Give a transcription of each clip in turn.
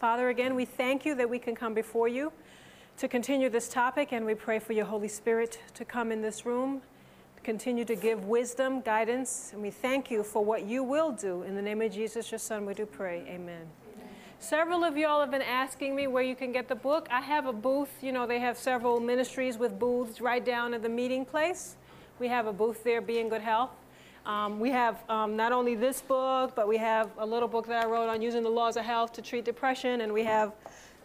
Father, again, we thank you that we can come before you to continue this topic, and we pray for your Holy Spirit to come in this room, continue to give wisdom, guidance, and we thank you for what you will do. In the name of Jesus, your Son, we do pray. Amen. Several of y'all have been asking me where you can get the book. I have a booth. You know, they have several ministries with booths right down at the meeting place. We have a booth there, Be in Good Health. Um, we have um, not only this book, but we have a little book that I wrote on using the laws of health to treat depression, and we have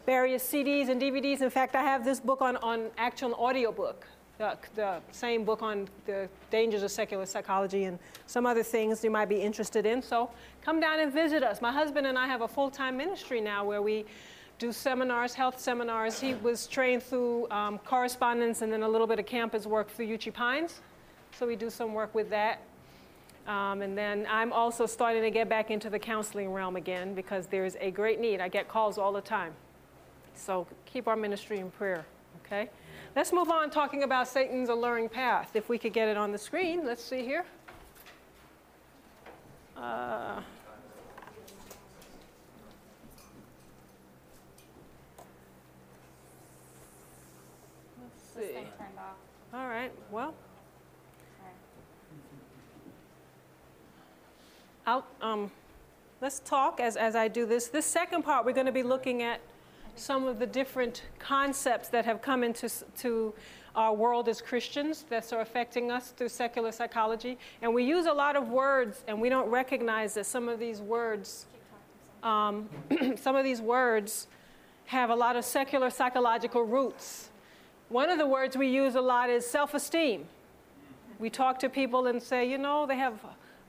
various CDs and DVDs. In fact, I have this book on, on actual audiobook the, the same book on the dangers of secular psychology and some other things you might be interested in. So come down and visit us. My husband and I have a full time ministry now where we do seminars, health seminars. He was trained through um, correspondence and then a little bit of campus work through Uchee Pines. So we do some work with that. Um, and then I'm also starting to get back into the counseling realm again because there's a great need. I get calls all the time. So keep our ministry in prayer, okay? Let's move on talking about Satan's alluring path. If we could get it on the screen, let's see here. Uh, let's see. All right, well. I'll, um, let's talk as, as I do this. This second part, we're going to be looking at some of the different concepts that have come into to our world as Christians that are affecting us through secular psychology. And we use a lot of words, and we don't recognize that some of these words, um, some of these words have a lot of secular psychological roots. One of the words we use a lot is self esteem. We talk to people and say, you know, they have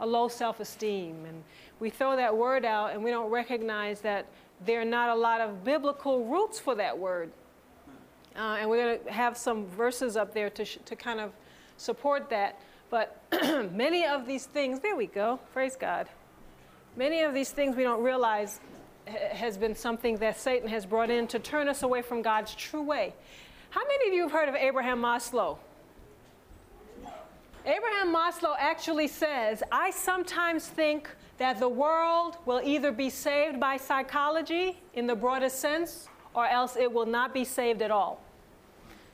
a low self esteem. And we throw that word out and we don't recognize that there are not a lot of biblical roots for that word. Uh, and we're going to have some verses up there to, to kind of support that. But many of these things, there we go, praise God. Many of these things we don't realize has been something that Satan has brought in to turn us away from God's true way. How many of you have heard of Abraham Maslow? Abraham Maslow actually says, I sometimes think that the world will either be saved by psychology in the broadest sense or else it will not be saved at all.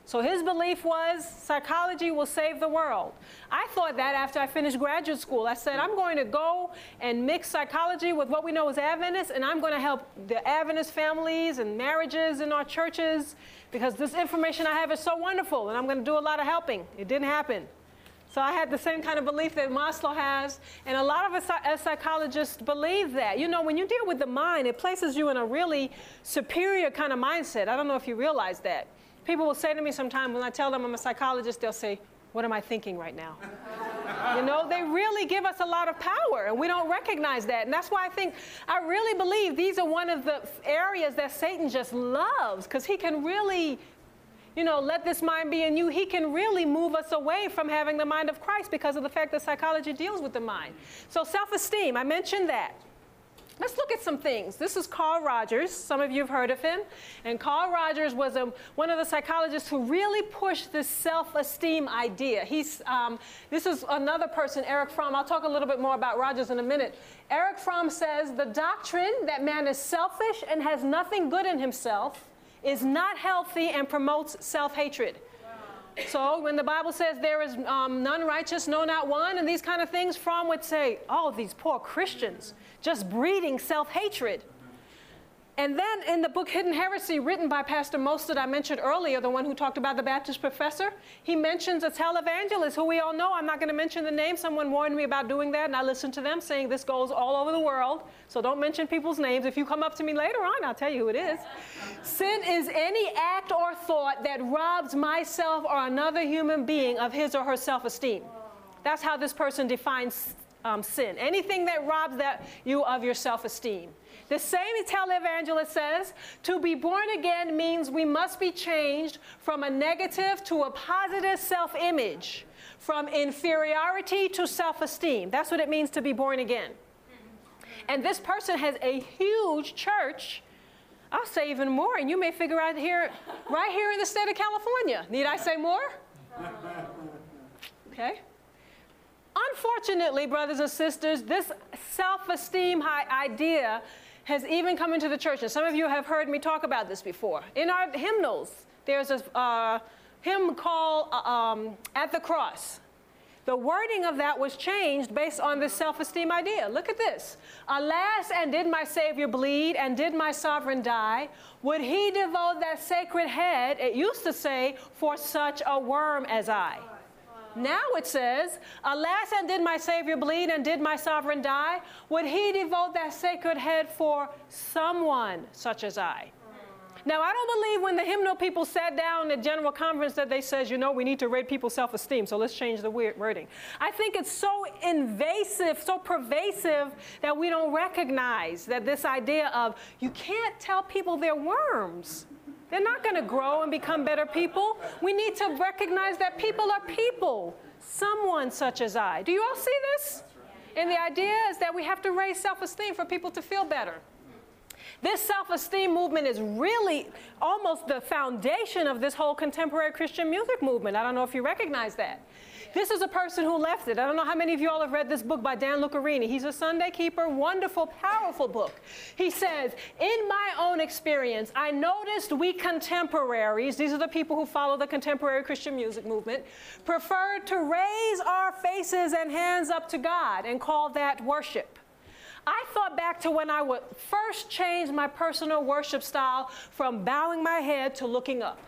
So his belief was psychology will save the world. I thought that after I finished graduate school. I said, I'm going to go and mix psychology with what we know as Adventists, and I'm going to help the Adventist families and marriages in our churches because this information I have is so wonderful, and I'm going to do a lot of helping. It didn't happen. So I had the same kind of belief that Maslow has, and a lot of us as psychologists believe that. You know, when you deal with the mind, it places you in a really superior kind of mindset. I don't know if you realize that. People will say to me sometimes when I tell them I'm a psychologist, they'll say, What am I thinking right now? you know, they really give us a lot of power, and we don't recognize that. And that's why I think, I really believe these are one of the areas that Satan just loves, because he can really you know, let this mind be in you, he can really move us away from having the mind of Christ because of the fact that psychology deals with the mind. So, self esteem, I mentioned that. Let's look at some things. This is Carl Rogers. Some of you have heard of him. And Carl Rogers was a, one of the psychologists who really pushed this self esteem idea. He's, um, this is another person, Erich Fromm. I'll talk a little bit more about Rogers in a minute. Eric Fromm says the doctrine that man is selfish and has nothing good in himself is not healthy and promotes self hatred. So when the Bible says there is um, none righteous, no, not one, and these kind of things, Fromm would say, oh, these poor Christians just breeding self hatred. And then in the book Hidden Heresy, written by Pastor Mostert, I mentioned earlier, the one who talked about the Baptist professor, he mentions a televangelist who we all know. I'm not going to mention the name. Someone warned me about doing that, and I listened to them saying this goes all over the world. So don't mention people's names. If you come up to me later on, I'll tell you who it is. Sin is any act or thought that robs myself or another human being of his or her self esteem. That's how this person defines um, sin. Anything that robs that you of your self esteem. The same televangelist says to be born again means we must be changed from a negative to a positive self image, from inferiority to self esteem. That's what it means to be born again. And this person has a huge church. I'll say even more, and you may figure out here, right here in the state of California. Need I say more? Okay. Unfortunately, brothers and sisters, this self esteem high idea has even come into the church, and some of you have heard me talk about this before. In our hymnals, there's a uh, hymn called uh, um, At the Cross. The wording of that was changed based on this self esteem idea. Look at this. Alas, and did my Savior bleed, and did my sovereign die? Would he devote that sacred head, it used to say, for such a worm as I? Now it says, Alas, and did my Savior bleed, and did my sovereign die? Would he devote that sacred head for someone such as I? Now, I don't believe when the hymnal people sat down at General Conference that they said, you know, we need to raise people's self esteem, so let's change the wording. I think it's so invasive, so pervasive that we don't recognize that this idea of you can't tell people they're worms. They're not going to grow and become better people. We need to recognize that people are people, someone such as I. Do you all see this? And the idea is that we have to raise self esteem for people to feel better. This self esteem movement is really almost the foundation of this whole contemporary Christian music movement. I don't know if you recognize that. This is a person who left it. I don't know how many of you all have read this book by Dan Lucarini. He's a Sunday keeper, wonderful, powerful book. He says, In my own experience, I noticed we contemporaries, these are the people who follow the contemporary Christian music movement, prefer to raise our faces and hands up to God and call that worship. I thought back to when I would first change my personal worship style from bowing my head to looking up.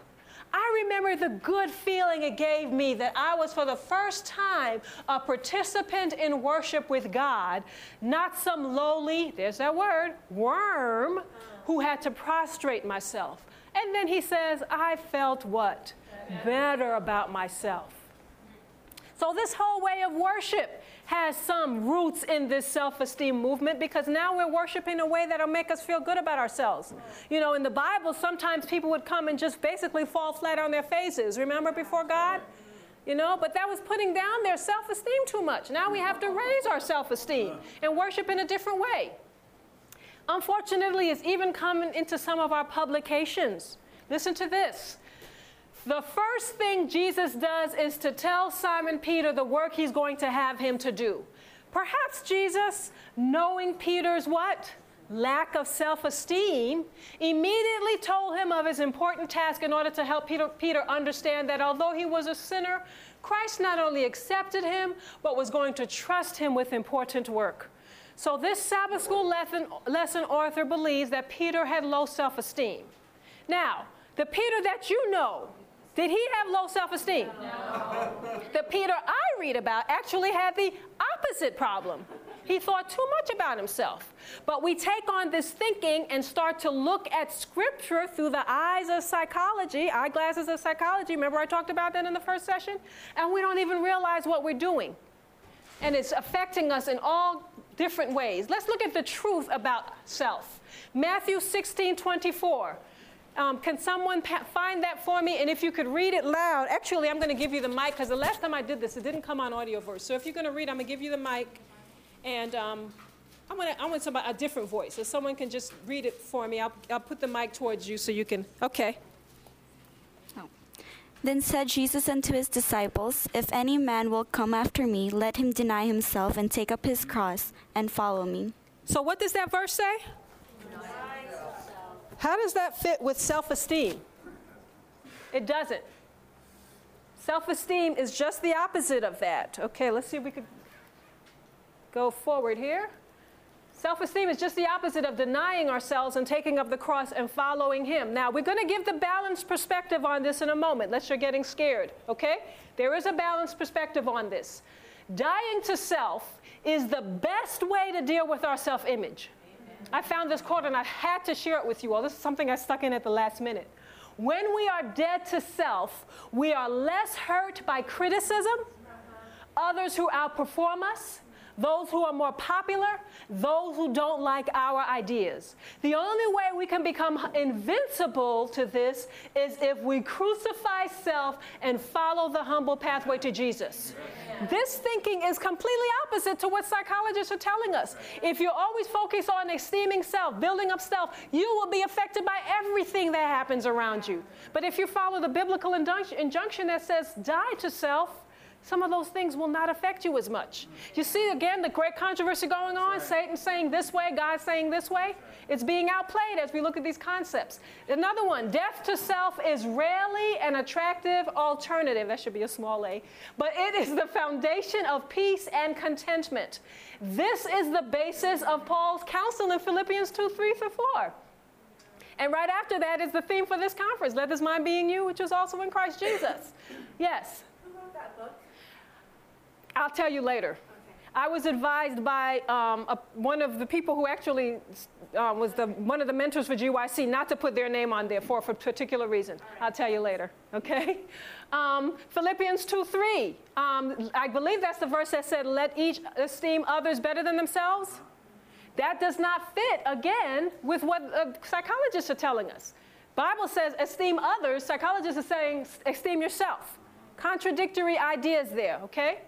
I remember the good feeling it gave me that I was for the first time a participant in worship with God, not some lowly, there's that word, worm who had to prostrate myself. And then he says, I felt what? Better about myself. So, this whole way of worship has some roots in this self esteem movement because now we're worshiping a way that'll make us feel good about ourselves. You know, in the Bible, sometimes people would come and just basically fall flat on their faces, remember, before God? You know, but that was putting down their self esteem too much. Now we have to raise our self esteem and worship in a different way. Unfortunately, it's even coming into some of our publications. Listen to this. The first thing Jesus does is to tell Simon Peter the work he's going to have him to do. Perhaps Jesus, knowing Peter's what? Lack of self esteem, immediately told him of his important task in order to help Peter, Peter understand that although he was a sinner, Christ not only accepted him, but was going to trust him with important work. So, this Sabbath school lesson, lesson author believes that Peter had low self esteem. Now, the Peter that you know, did he have low self esteem? No. The Peter I read about actually had the opposite problem. He thought too much about himself. But we take on this thinking and start to look at Scripture through the eyes of psychology, eyeglasses of psychology. Remember, I talked about that in the first session? And we don't even realize what we're doing. And it's affecting us in all different ways. Let's look at the truth about self. Matthew 16 24. Um, can someone pa- find that for me? And if you could read it loud, actually, I'm going to give you the mic because the last time I did this, it didn't come on AudioVerse. So if you're going to read, I'm going to give you the mic, and um, I'm going to I want somebody a different voice. So someone can just read it for me. I'll, I'll put the mic towards you so you can. Okay. Oh. Then said Jesus unto his disciples, If any man will come after me, let him deny himself and take up his cross and follow me. So what does that verse say? How does that fit with self esteem? It doesn't. Self esteem is just the opposite of that. Okay, let's see if we could go forward here. Self esteem is just the opposite of denying ourselves and taking up the cross and following Him. Now, we're going to give the balanced perspective on this in a moment, unless you're getting scared, okay? There is a balanced perspective on this. Dying to self is the best way to deal with our self image. I found this quote and I had to share it with you all. This is something I stuck in at the last minute. When we are dead to self, we are less hurt by criticism, others who outperform us, those who are more popular, those who don't like our ideas. The only way we can become invincible to this is if we crucify self and follow the humble pathway to Jesus. This thinking is completely opposite to what psychologists are telling us. If you always focus on esteeming self, building up self, you will be affected by everything that happens around you. But if you follow the biblical injunction that says, die to self, some of those things will not affect you as much. You see, again, the great controversy going on Satan saying this way, God saying this way. It's being outplayed as we look at these concepts. Another one death to self is rarely an attractive alternative. That should be a small a. But it is the foundation of peace and contentment. This is the basis of Paul's counsel in Philippians 2 3 through 4. And right after that is the theme for this conference Let this mind be in you, which is also in Christ Jesus. Yes? Who wrote that book? I'll tell you later. I was advised by um, a, one of the people who actually uh, was the, one of the mentors for GYC not to put their name on there for, for a particular reason. Right. I'll tell you later, okay? Um, Philippians 2 3. Um, I believe that's the verse that said, Let each esteem others better than themselves. That does not fit, again, with what uh, psychologists are telling us. Bible says esteem others, psychologists are saying esteem yourself. Contradictory ideas there, okay?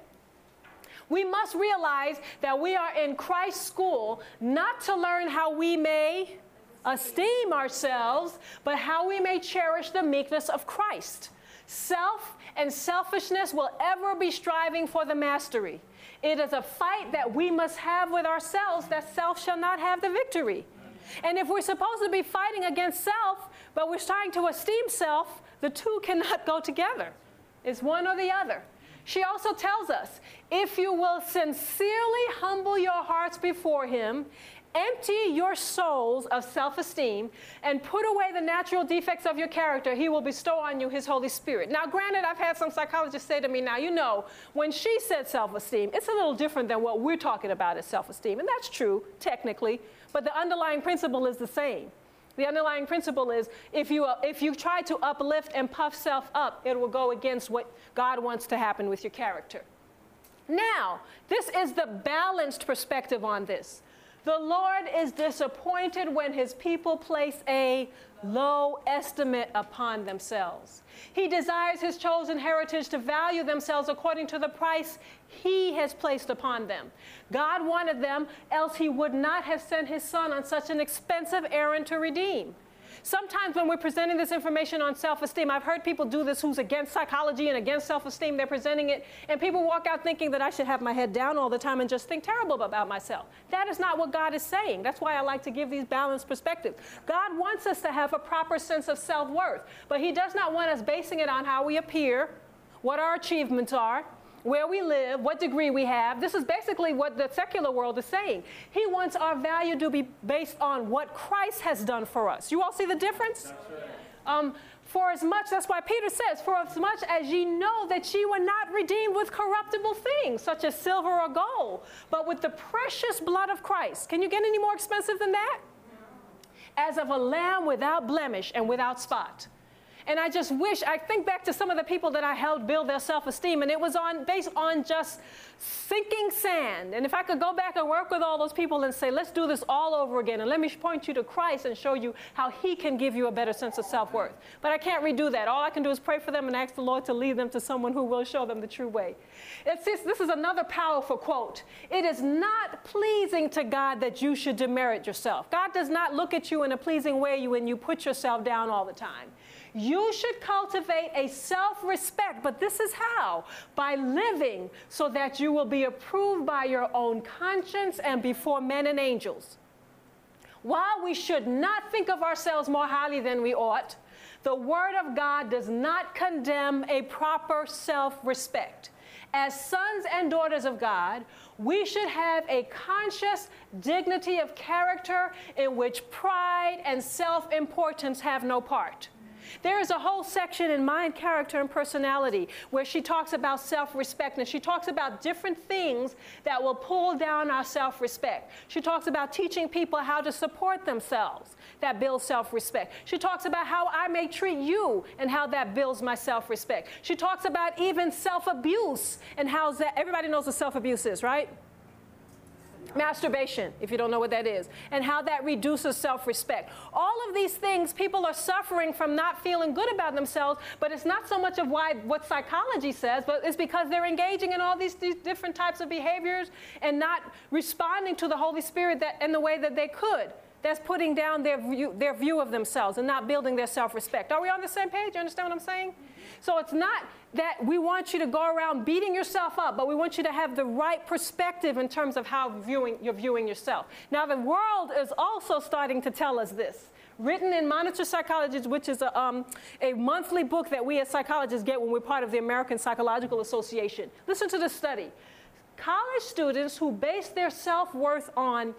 We must realize that we are in Christ's school not to learn how we may esteem ourselves, but how we may cherish the meekness of Christ. Self and selfishness will ever be striving for the mastery. It is a fight that we must have with ourselves that self shall not have the victory. And if we're supposed to be fighting against self, but we're starting to esteem self, the two cannot go together. It's one or the other. She also tells us if you will sincerely humble your hearts before Him, empty your souls of self esteem, and put away the natural defects of your character, He will bestow on you His Holy Spirit. Now, granted, I've had some psychologists say to me, now, you know, when she said self esteem, it's a little different than what we're talking about as self esteem. And that's true, technically, but the underlying principle is the same. The underlying principle is if you, uh, if you try to uplift and puff self up, it will go against what God wants to happen with your character. Now, this is the balanced perspective on this. The Lord is disappointed when his people place a low estimate upon themselves. He desires his chosen heritage to value themselves according to the price he has placed upon them. God wanted them, else he would not have sent his son on such an expensive errand to redeem. Sometimes when we're presenting this information on self esteem, I've heard people do this who's against psychology and against self esteem. They're presenting it, and people walk out thinking that I should have my head down all the time and just think terrible about myself. That is not what God is saying. That's why I like to give these balanced perspectives. God wants us to have a proper sense of self worth, but He does not want us basing it on how we appear, what our achievements are, where we live, what degree we have. This is basically what the secular world is saying. He wants our value to be based on what Christ has done for us. You all see the difference? Um, for as much, that's why Peter says, for as much as ye know that ye were not redeemed with corruptible things, such as silver or gold, but with the precious blood of Christ. Can you get any more expensive than that? As of a lamb without blemish and without spot. And I just wish, I think back to some of the people that I helped build their self esteem, and it was on, based on just sinking sand. And if I could go back and work with all those people and say, let's do this all over again, and let me point you to Christ and show you how He can give you a better sense of self worth. But I can't redo that. All I can do is pray for them and ask the Lord to lead them to someone who will show them the true way. It's this, this is another powerful quote. It is not pleasing to God that you should demerit yourself. God does not look at you in a pleasing way when you put yourself down all the time. You should cultivate a self respect, but this is how by living so that you will be approved by your own conscience and before men and angels. While we should not think of ourselves more highly than we ought, the Word of God does not condemn a proper self respect. As sons and daughters of God, we should have a conscious dignity of character in which pride and self importance have no part. There is a whole section in Mind, Character, and Personality where she talks about self respect and she talks about different things that will pull down our self respect. She talks about teaching people how to support themselves that builds self respect. She talks about how I may treat you and how that builds my self respect. She talks about even self abuse and how that everybody knows what self abuse is, right? Masturbation, if you don't know what that is, and how that reduces self respect. All of these things, people are suffering from not feeling good about themselves, but it's not so much of why what psychology says, but it's because they're engaging in all these, these different types of behaviors and not responding to the Holy Spirit that, in the way that they could. that's putting down their view, their view of themselves and not building their self respect. Are we on the same page? You understand what I'm saying? So it's not that we want you to go around beating yourself up, but we want you to have the right perspective in terms of how viewing, you're viewing yourself. Now, the world is also starting to tell us this. Written in Monitor Psychology, which is a, um, a monthly book that we as psychologists get when we're part of the American Psychological Association. Listen to the study. College students who base their self worth on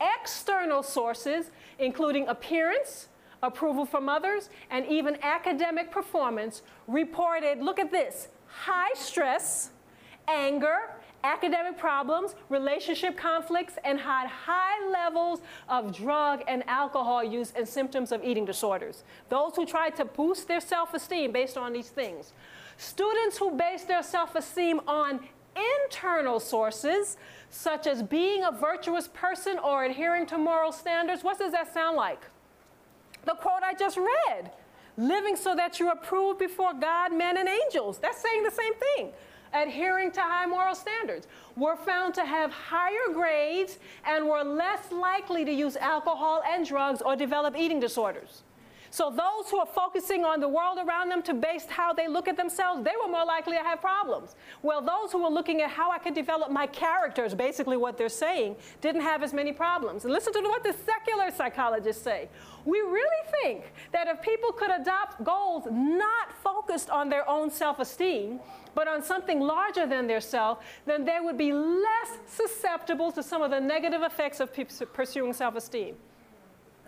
external sources, including appearance, approval from others, and even academic performance, reported look at this high stress, anger, academic problems, relationship conflicts, and had high levels of drug and alcohol use and symptoms of eating disorders. Those who tried to boost their self esteem based on these things. Students who base their self esteem on internal sources, such as being a virtuous person or adhering to moral standards, what does that sound like? The quote I just read living so that you're approved before God, men, and angels. That's saying the same thing. Adhering to high moral standards were found to have higher grades and were less likely to use alcohol and drugs or develop eating disorders. So those who are focusing on the world around them to base how they look at themselves, they were more likely to have problems. Well, those who were looking at how I could develop my characters, basically what they're saying, didn't have as many problems. And listen to what the secular psychologists say. We really think that if people could adopt goals not focused on their own self-esteem, but on something larger than their self, then they would be less susceptible to some of the negative effects of pursuing self-esteem.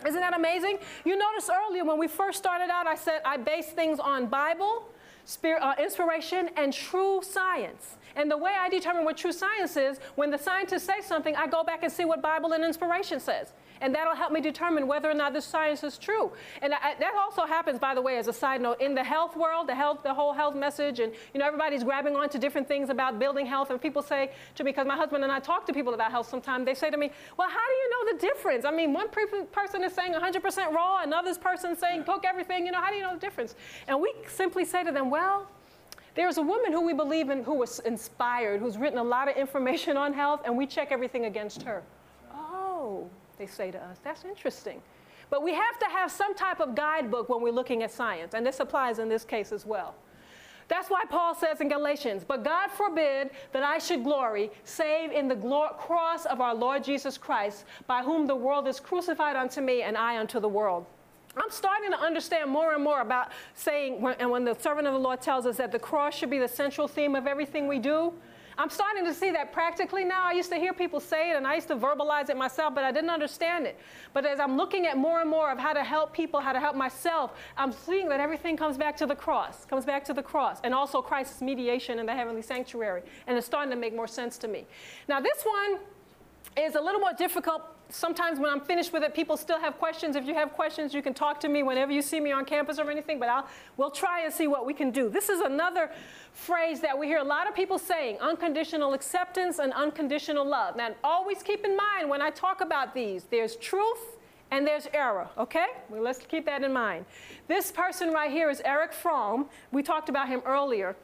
Isn't that amazing? You noticed earlier when we first started out, I said I base things on Bible, spirit, uh, inspiration, and true science. And the way I determine what true science is, when the scientists say something, I go back and see what Bible and inspiration says. And that'll help me determine whether or not this science is true. And I, that also happens, by the way, as a side note, in the health world, the health, the whole health message, and you know, everybody's grabbing onto different things about building health. And people say to me, because my husband and I talk to people about health sometimes, they say to me, well, how do you know the difference? I mean, one person is saying 100% raw, another person saying cook everything. You know, how do you know the difference? And we simply say to them, well, there's a woman who we believe in who was inspired, who's written a lot of information on health, and we check everything against her. Oh, they say to us. That's interesting. But we have to have some type of guidebook when we're looking at science, and this applies in this case as well. That's why Paul says in Galatians, But God forbid that I should glory, save in the cross of our Lord Jesus Christ, by whom the world is crucified unto me and I unto the world. I'm starting to understand more and more about saying, and when the servant of the Lord tells us that the cross should be the central theme of everything we do, I'm starting to see that practically now. I used to hear people say it and I used to verbalize it myself, but I didn't understand it. But as I'm looking at more and more of how to help people, how to help myself, I'm seeing that everything comes back to the cross, comes back to the cross, and also Christ's mediation in the heavenly sanctuary. And it's starting to make more sense to me. Now, this one is a little more difficult sometimes when I'm finished with it, people still have questions. If you have questions, you can talk to me whenever you see me on campus or anything, but I'll, we'll try and see what we can do. This is another phrase that we hear a lot of people saying unconditional acceptance and unconditional love. Now, always keep in mind when I talk about these, there's truth and there's error, okay? Well, let's keep that in mind. This person right here is Erich Fromm. We talked about him earlier.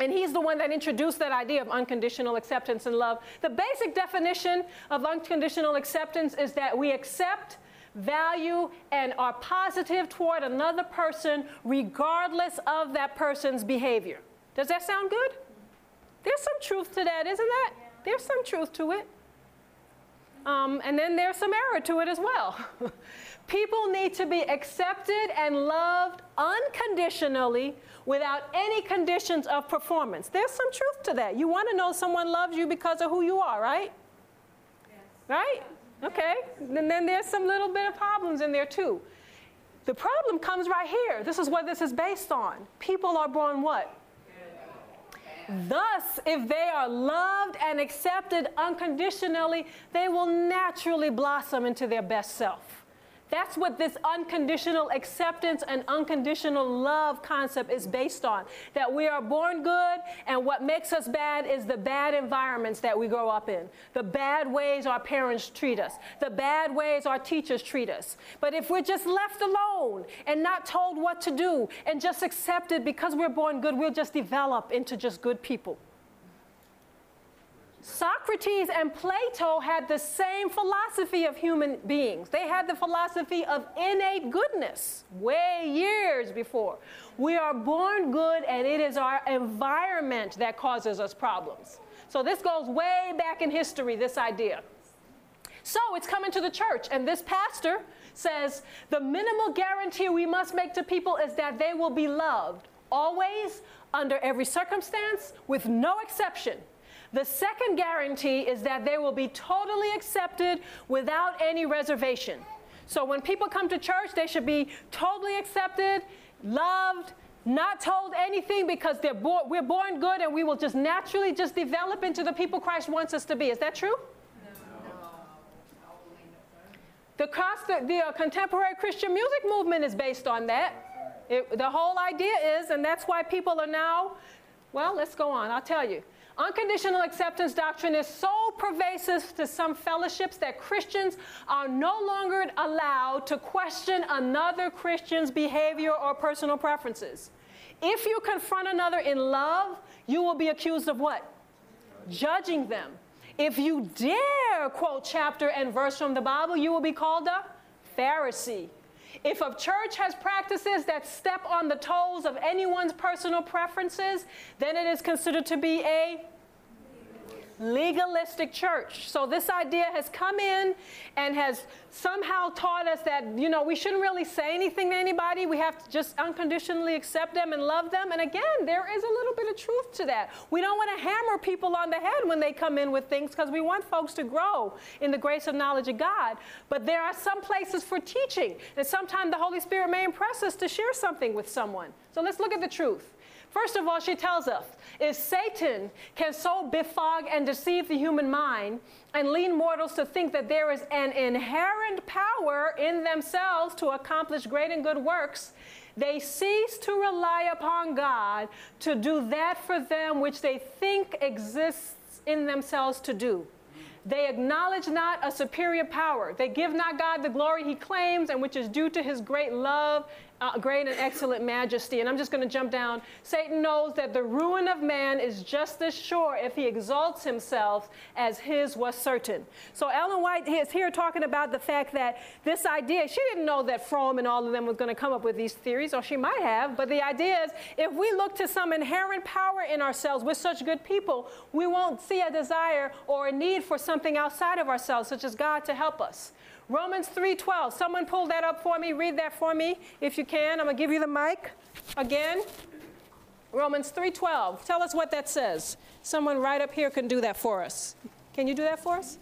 And he's the one that introduced that idea of unconditional acceptance and love. The basic definition of unconditional acceptance is that we accept, value, and are positive toward another person regardless of that person's behavior. Does that sound good? There's some truth to that, isn't that? There's some truth to it. Um, and then there's some error to it as well. People need to be accepted and loved unconditionally without any conditions of performance. There's some truth to that. You want to know someone loves you because of who you are, right? Yes. Right? Okay. And then there's some little bit of problems in there too. The problem comes right here. This is what this is based on. People are born what? Thus, if they are loved and accepted unconditionally, they will naturally blossom into their best self. That's what this unconditional acceptance and unconditional love concept is based on. That we are born good, and what makes us bad is the bad environments that we grow up in, the bad ways our parents treat us, the bad ways our teachers treat us. But if we're just left alone and not told what to do and just accepted because we're born good, we'll just develop into just good people. Socrates and Plato had the same philosophy of human beings. They had the philosophy of innate goodness way years before. We are born good, and it is our environment that causes us problems. So, this goes way back in history, this idea. So, it's coming to the church, and this pastor says the minimal guarantee we must make to people is that they will be loved always, under every circumstance, with no exception. The second guarantee is that they will be totally accepted without any reservation. So when people come to church, they should be totally accepted, loved, not told anything because they're bo- we're born good and we will just naturally just develop into the people Christ wants us to be. Is that true? The, the, the uh, contemporary Christian music movement is based on that. It, the whole idea is, and that's why people are now, well, let's go on, I'll tell you. Unconditional acceptance doctrine is so pervasive to some fellowships that Christians are no longer allowed to question another Christian's behavior or personal preferences. If you confront another in love, you will be accused of what? Judging them. If you dare quote chapter and verse from the Bible, you will be called a Pharisee. If a church has practices that step on the toes of anyone's personal preferences, then it is considered to be a legalistic church. So this idea has come in and has somehow taught us that, you know, we shouldn't really say anything to anybody. We have to just unconditionally accept them and love them. And again, there is a little bit of truth to that. We don't want to hammer people on the head when they come in with things because we want folks to grow in the grace and knowledge of God. But there are some places for teaching. And sometimes the Holy Spirit may impress us to share something with someone. So let's look at the truth. First of all, she tells us if Satan can so befog and deceive the human mind and lead mortals to think that there is an inherent power in themselves to accomplish great and good works, they cease to rely upon God to do that for them which they think exists in themselves to do. They acknowledge not a superior power. They give not God the glory he claims and which is due to his great love uh, great and excellent majesty. And I'm just going to jump down. Satan knows that the ruin of man is just as sure if he exalts himself as his was certain. So Ellen White is here talking about the fact that this idea, she didn't know that Fromm and all of them was going to come up with these theories, or she might have, but the idea is if we look to some inherent power in ourselves, we're such good people, we won't see a desire or a need for something outside of ourselves, such as God, to help us. Romans 3:12. Someone pull that up for me. Read that for me if you can. I'm going to give you the mic again. Romans 3:12. Tell us what that says. Someone right up here can do that for us. Can you do that for us?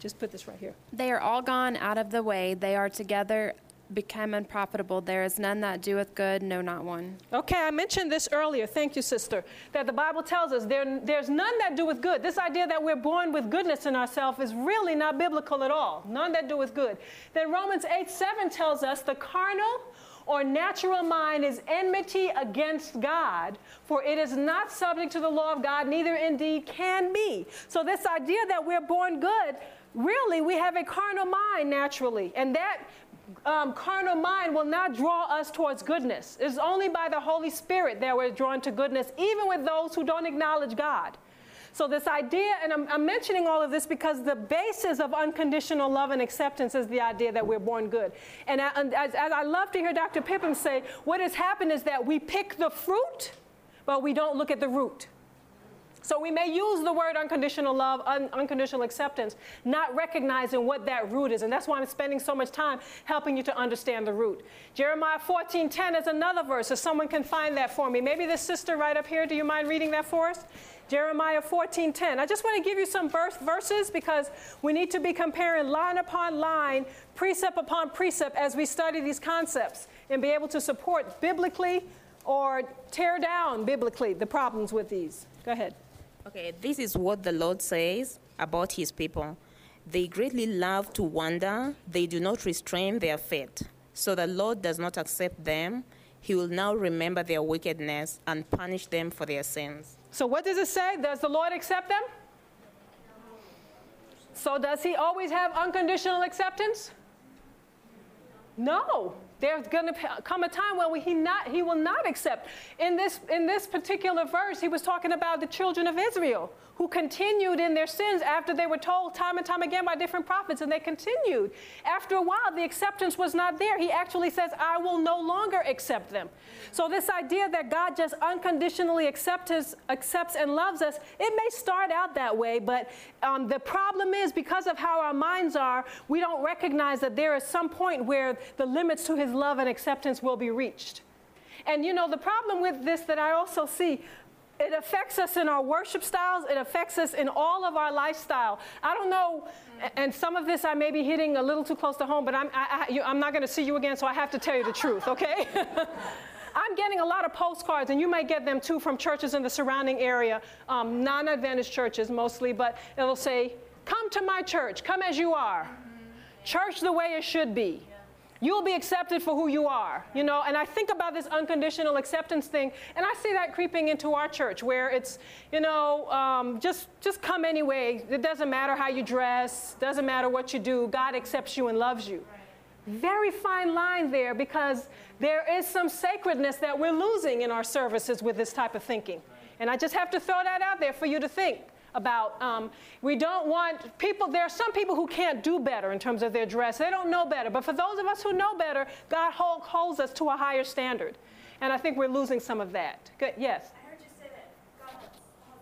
Just put this right here. They are all gone out of the way. They are together become unprofitable. There is none that doeth good, no, not one. Okay, I mentioned this earlier. Thank you, sister. That the Bible tells us there, there's none that doeth good. This idea that we're born with goodness in ourselves is really not biblical at all. None that doeth good. Then Romans 8 7 tells us the carnal or natural mind is enmity against God, for it is not subject to the law of God, neither indeed can be. So, this idea that we're born good, really, we have a carnal mind naturally, and that um, carnal mind will not draw us towards goodness. It's only by the Holy Spirit that we're drawn to goodness, even with those who don't acknowledge God. So, this idea, and I'm, I'm, mentioning all of this because the basis of unconditional love and acceptance is the idea that we're born good. And, and as, as I love to hear Dr. Pipim say, what has happened is that we pick the fruit, but we don't look at the root. So we may use the word unconditional love, un- unconditional acceptance, not recognizing what that root is. And that's why I'm spending so much time helping you to understand the root. Jeremiah 14:10 is another verse. If someone can find that for me. Maybe this sister right up here, do you mind reading that for us? Jeremiah 14:10. I just want to give you some verse, verses because we need to be comparing line upon line, precept upon precept as we study these concepts and be able to support biblically or tear down biblically the problems with these. Go ahead. Okay, this is what the Lord says about his people. They greatly love to wander, they do not restrain their feet. So the Lord does not accept them. He will now remember their wickedness and punish them for their sins. So, what does it say? Does the Lord accept them? So, does he always have unconditional acceptance? No. There's going to come a time when he, not, he will not accept. In this, in this particular verse, he was talking about the children of Israel who continued in their sins after they were told time and time again by different prophets, and they continued. After a while, the acceptance was not there. He actually says, I will no longer accept them. So, this idea that God just unconditionally accepts, and loves us, it may start out that way, but um, the problem is because of how our minds are, we don't recognize that there is some point where the limits to his love and acceptance will be reached. And you know, the problem with this that I also see, it affects us in our worship styles. It affects us in all of our lifestyle. I don't know, and some of this I may be hitting a little too close to home, but I'm, I, I, I'm not going to see you again, so I have to tell you the truth, okay? I'm getting a lot of postcards, and you might get them too from churches in the surrounding area, um, non Adventist churches mostly, but it'll say, Come to my church, come as you are. Mm-hmm. Church the way it should be. You'll be accepted for who you are, you know. And I think about this unconditional acceptance thing, and I see that creeping into our church, where it's, you know, um, just just come anyway. It doesn't matter how you dress, doesn't matter what you do. God accepts you and loves you. Very fine line there, because there is some sacredness that we're losing in our services with this type of thinking. And I just have to throw that out there for you to think about um, we don't want people there are some people who can't do better in terms of their dress. They don't know better. But for those of us who know better god hold, holds us to a higher standard. And i think we're losing some of that. Good yes. I heard you say that god has,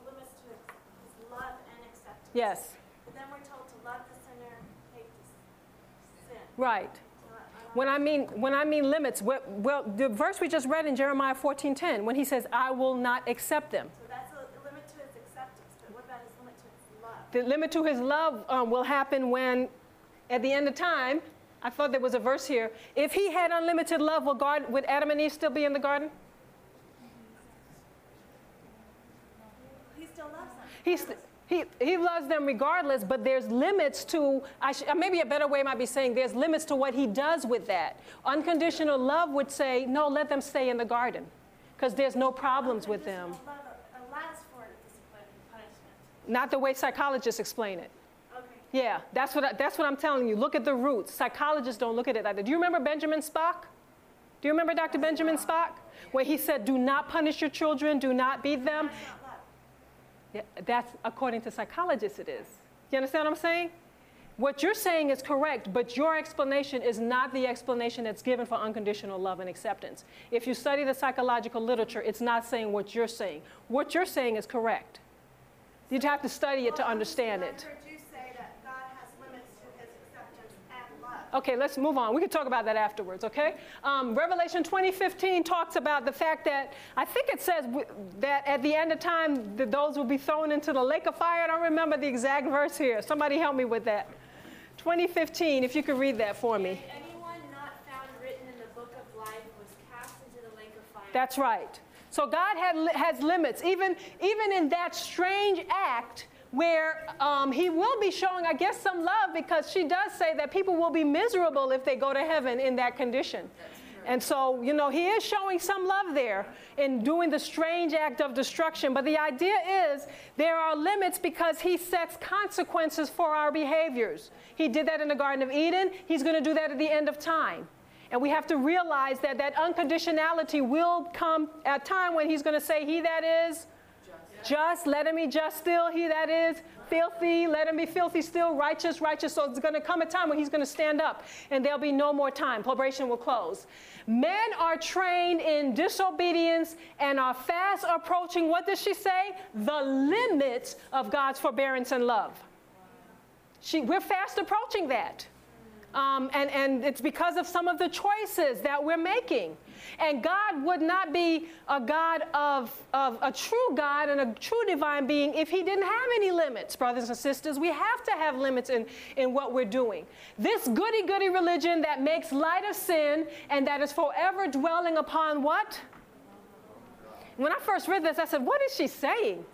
limits to his, love and acceptance. Yes. But then we're told to love the sinner hate the sin. Right. When I mean when I mean limits, well, well, the verse we just read in Jeremiah 14:10, when he says, "I will not accept them." So The limit to his love um, will happen when, at the end of time, I thought there was a verse here. If he had unlimited love, would, God, would Adam and Eve still be in the garden? He still loves them. He's, he, he loves them regardless, but there's limits to, sh- maybe a better way might be saying there's limits to what he does with that. Unconditional love would say, no, let them stay in the garden because there's no problems with them. Not the way psychologists explain it. Okay. Yeah, that's what, I, that's what I'm telling you. Look at the roots. Psychologists don't look at it like that. Do you remember Benjamin Spock? Do you remember Dr. Benjamin Spock? Where he said, do not punish your children, do not beat them. Yeah, that's according to psychologists, it is. You understand what I'm saying? What you're saying is correct, but your explanation is not the explanation that's given for unconditional love and acceptance. If you study the psychological literature, it's not saying what you're saying. What you're saying is correct. You'd have to study it to understand it. Okay, let's move on. We can talk about that afterwards, okay? Um, Revelation 2015 talks about the fact that I think it says w- that at the end of time, that those will be thrown into the lake of fire. I don't remember the exact verse here. Somebody help me with that. 2015, if you could read that for me. Anyone not found written in the book of life was cast into the lake of fire. That's right. So God had, has limits, even, even in that strange act where um, he will be showing, I guess, some love because she does say that people will be miserable if they go to heaven in that condition. And so, you know, he is showing some love there in doing the strange act of destruction. But the idea is there are limits because he sets consequences for our behaviors. He did that in the Garden of Eden, he's going to do that at the end of time. And we have to realize that that unconditionality will come at a time when he's going to say, He that is just, just let him be just still. He that is filthy, let him be filthy still. Righteous, righteous. So it's going to come a time when he's going to stand up and there'll be no more time. Probation will close. Men are trained in disobedience and are fast approaching, what does she say? The limits of God's forbearance and love. She, we're fast approaching that. Um, and, and it's because of some of the choices that we're making. And God would not be a God of, of a true God and a true divine being if He didn't have any limits, brothers and sisters. We have to have limits in, in what we're doing. This goody goody religion that makes light of sin and that is forever dwelling upon what? When I first read this, I said, What is she saying?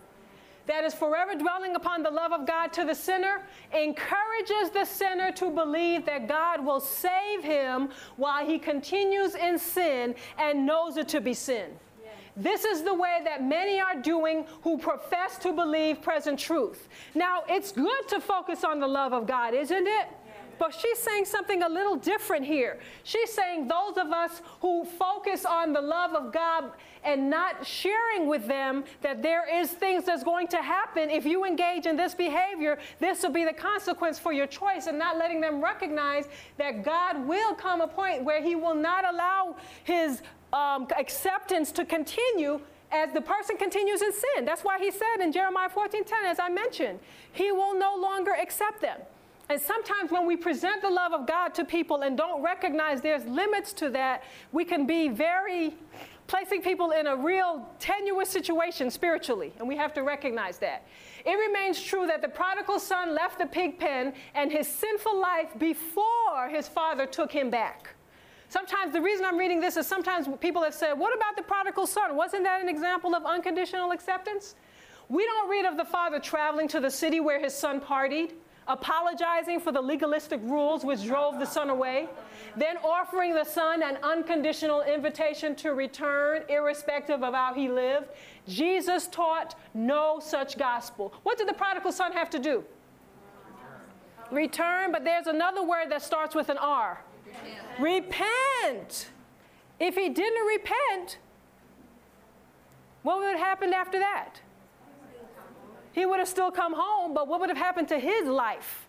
That is forever dwelling upon the love of God to the sinner encourages the sinner to believe that God will save him while he continues in sin and knows it to be sin. This is the way that many are doing who profess to believe present truth. Now, it's good to focus on the love of God, isn't it? But she's saying something a little different here. She's saying those of us who focus on the love of God and not sharing with them that there is things that's going to happen if you engage in this behavior, this will be the consequence for your choice, and not letting them recognize that God will come a point where He will not allow His um, acceptance to continue as the person continues in sin. That's why he said in Jeremiah 14 10, as I mentioned, he will no longer accept them. And sometimes when we present the love of God to people and don't recognize there's limits to that, we can be very placing people in a real tenuous situation spiritually, and we have to recognize that. It remains true that the prodigal son left the pig pen and his sinful life before his father took him back. Sometimes the reason I'm reading this is sometimes people have said, What about the prodigal son? Wasn't that an example of unconditional acceptance? We don't read of the father traveling to the city where his son partied, apologizing for the legalistic rules which drove the son away, then offering the son an unconditional invitation to return, irrespective of how he lived. Jesus taught no such gospel. What did the prodigal son have to do? Return, but there's another word that starts with an R. Repent. If he didn't repent, what would have happened after that? He would have still come home, but what would have happened to his life?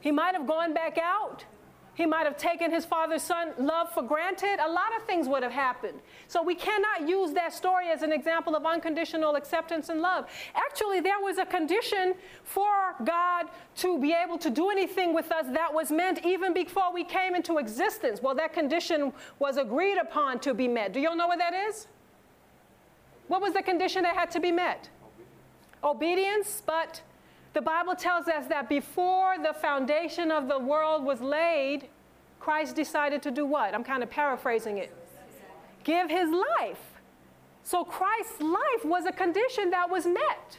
He might have gone back out. He might have taken his father's son love for granted. A lot of things would have happened. So we cannot use that story as an example of unconditional acceptance and love. Actually, there was a condition for God to be able to do anything with us that was meant even before we came into existence. Well, that condition was agreed upon to be met. Do y'all know what that is? What was the condition that had to be met? Obedience, but the Bible tells us that before the foundation of the world was laid, Christ decided to do what? I'm kind of paraphrasing it. Give his life. So Christ's life was a condition that was met.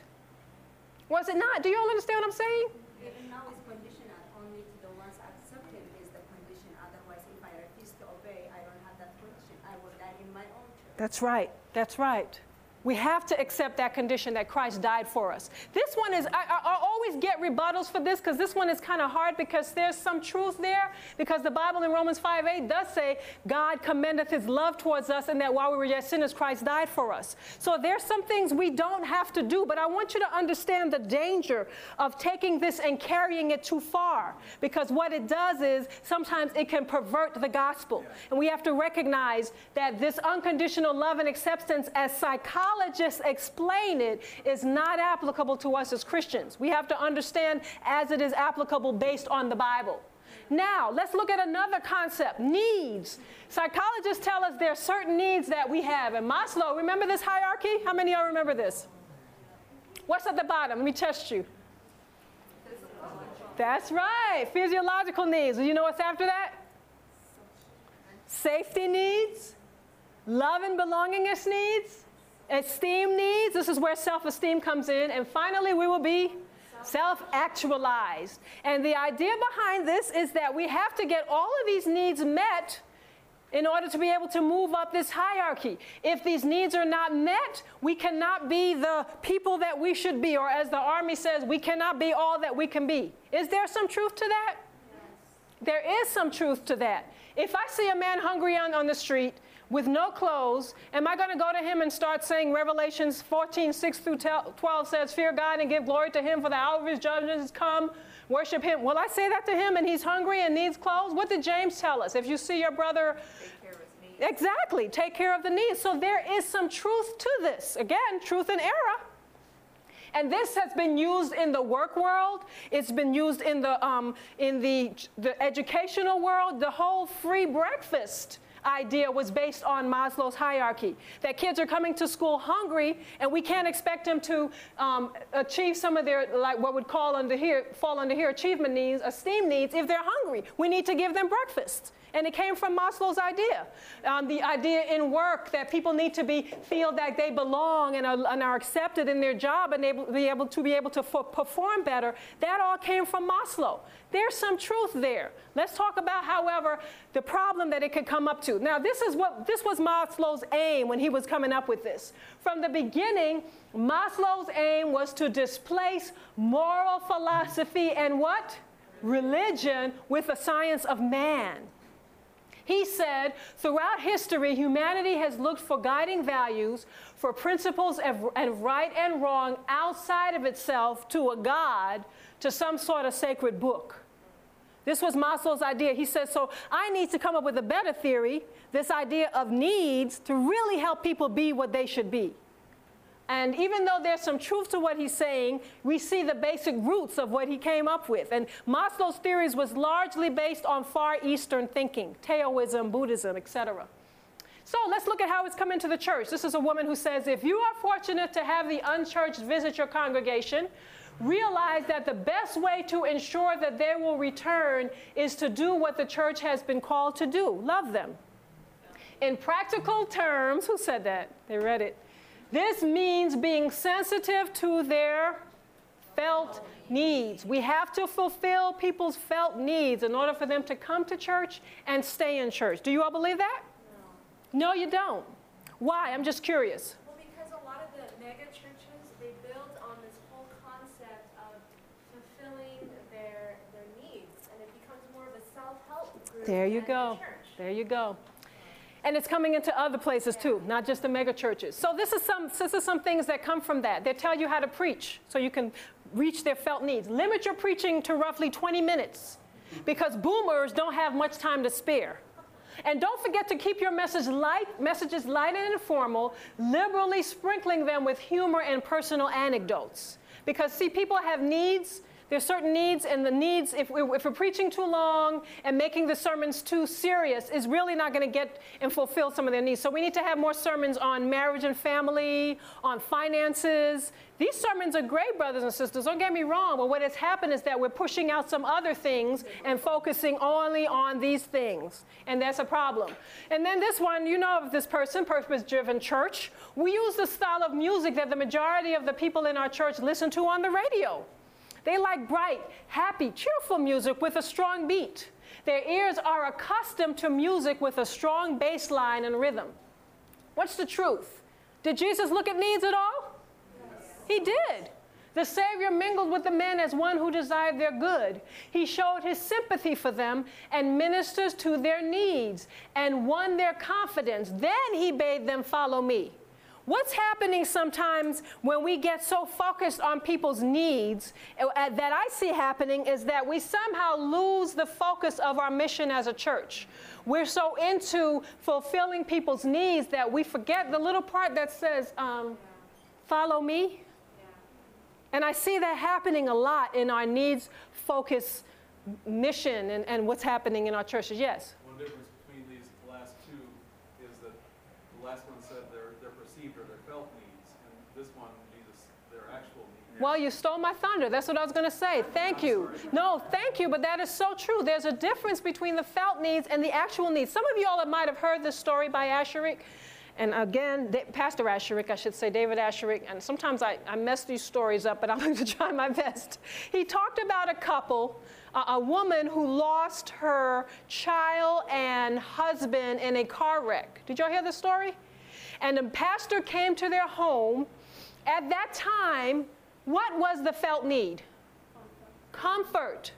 Was it not? Do you all understand what I'm saying? Even now is conditional only to the ones accepted is the condition. Otherwise, if I refuse to obey, I don't have that condition. I will die in my own church. That's right. That's right. We have to accept that condition that Christ died for us. This one is, I, I, always get rebuttals for this because this one is kind of hard because there's some truth there. Because the Bible in Romans 5 8 does say, God commendeth his love towards us, and that while we were yet sinners, Christ died for us. So there's some things we don't have to do, but I want you to understand the danger of taking this and carrying it too far. Because what it does is sometimes it can pervert the gospel. And we have to recognize that this unconditional love and acceptance as psychology psychologists explain it is not applicable to us as Christians. We have to understand as it is applicable based on the Bible. Now, let's look at another concept needs. Psychologists tell us there are certain needs that we have. And Maslow, remember this hierarchy? How many of y'all remember this? What's at the bottom? Let me test you. That's right, physiological needs. Do you know what's after that? Safety needs, love and belongingness needs, esteem needs. This is where self esteem comes in. And finally, we will be self actualized. And the idea behind this is that we have to get all of these needs met in order to be able to move up this hierarchy. If these needs are not met, we cannot be the people that we should be, or as the army says, we cannot be all that we can be. Is there some truth to that? Yes. There is some truth to that. If I see a man hungry on, on the street, with no clothes, am I going to go to him and start saying Revelations 14, 6 through 12 says, Fear God and give glory to him, for the hour of his judgment has come. Worship him. Will I say that to him and he's hungry and needs clothes? What did James tell us? If you see your brother. Exactly, take care of the needs. So there is some truth to this. Again, truth and error. And this has been used in the work world. It's been used in the um, in the the educational world. The whole free breakfast idea was based on Maslow's hierarchy that kids are coming to school hungry, and we can't expect them to um, achieve some of their, like what would call under here, fall under here, achievement needs, esteem needs, if they're hungry. We need to give them breakfast. And it came from Maslow's idea. Um, the idea in work that people need to be, feel that they belong and are, and are accepted in their job and able, be able to be able to f- perform better. That all came from Maslow. There's some truth there. Let's talk about, however, the problem that it could come up to. Now, this is what this was Maslow's aim when he was coming up with this. From the beginning, Maslow's aim was to displace moral philosophy and what? religion with the science of man. He said, throughout history, humanity has looked for guiding values, for principles of, of right and wrong outside of itself to a God, to some sort of sacred book. This was Maslow's idea. He said, So I need to come up with a better theory, this idea of needs, to really help people be what they should be. And even though there's some truth to what he's saying, we see the basic roots of what he came up with. And Maslow's theories was largely based on Far Eastern thinking, Taoism, Buddhism, etc. So let's look at how it's come into the church. This is a woman who says, if you are fortunate to have the unchurched visit your congregation, realize that the best way to ensure that they will return is to do what the church has been called to do love them. In practical terms, who said that? They read it. This means being sensitive to their felt needs. We have to fulfill people's felt needs in order for them to come to church and stay in church. Do you all believe that? No, no you don't. Why? I'm just curious. Well, because a lot of the mega churches, they build on this whole concept of fulfilling their, their needs, and it becomes more of a self-help group. There you go. There you go and it's coming into other places too, not just the mega churches. So this is some this is some things that come from that. They tell you how to preach so you can reach their felt needs. Limit your preaching to roughly 20 minutes because boomers don't have much time to spare. And don't forget to keep your message light, messages light and informal, liberally sprinkling them with humor and personal anecdotes. Because see, people have needs there's certain needs, and the needs, if, we, if we're preaching too long and making the sermons too serious, is really not going to get and fulfill some of their needs. So we need to have more sermons on marriage and family, on finances. These sermons are great, brothers and sisters, don't get me wrong, but what has happened is that we're pushing out some other things and focusing only on these things. And that's a problem. And then this one, you know of this person, Purpose Driven Church. We use the style of music that the majority of the people in our church listen to on the radio. They like bright, happy, cheerful music with a strong beat. Their ears are accustomed to music with a strong bass line and rhythm. What's the truth? Did Jesus look at needs at all? Yes. He did. The Savior mingled with the men as one who desired their good. He showed his sympathy for them and ministers to their needs and won their confidence. Then he bade them follow me. What's happening sometimes when we get so focused on people's needs uh, that I see happening is that we somehow lose the focus of our mission as a church. We're so into fulfilling people's needs that we forget the little part that says, um, Follow me. And I see that happening a lot in our needs focused mission and, and what's happening in our churches. Yes? One difference between these last two is that the last one said their, their perceived or their felt needs, and this one, Jesus, their actual needs. Well, you stole my thunder. That's what I was going to say. Thank you. No, thank you, but that is so true. There's a difference between the felt needs and the actual needs. Some of you all might have heard this story by Asscherick. And again, Pastor Asscherick, I should say, David Asscherick, and sometimes I, I mess these stories up, but I'm going to try my best. He talked about a couple, uh, a woman who lost her child and husband in a car wreck. Did y'all hear the story? And the pastor came to their home. At that time, what was the felt need? Comfort.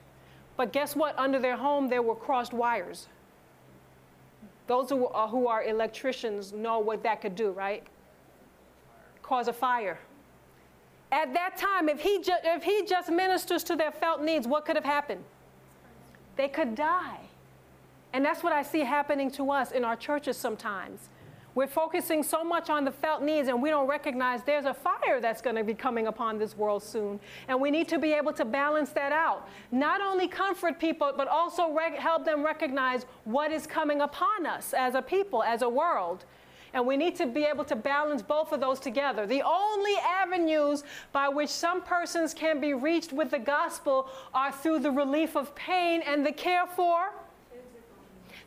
But guess what? Under their home, there were crossed wires. Those who are, who are electricians know what that could do, right? Cause a fire. At that time, if he, ju- if he just ministers to their felt needs, what could have happened? They could die. And that's what I see happening to us in our churches sometimes. We're focusing so much on the felt needs and we don't recognize there's a fire that's going to be coming upon this world soon. And we need to be able to balance that out. Not only comfort people, but also help them recognize what is coming upon us as a people, as a world. And we need to be able to balance both of those together. The only avenues by which some persons can be reached with the gospel are through the relief of pain and the care for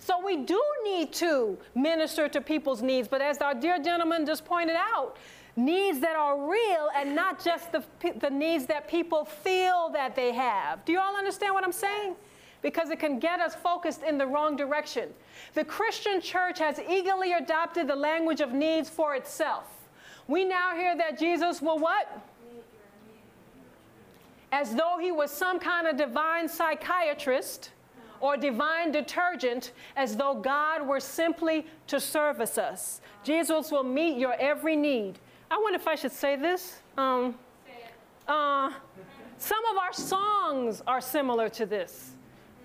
so we do need to minister to people's needs, but as our dear gentleman just pointed out, needs that are real and not just the, the needs that people feel that they have. Do you all understand what I'm saying? Because it can get us focused in the wrong direction. The Christian church has eagerly adopted the language of needs for itself. We now hear that Jesus will what? as though he was some kind of divine psychiatrist or divine detergent, as though God were simply to service us. Jesus will meet your every need. I wonder if I should say this. Um, uh, some of our songs are similar to this.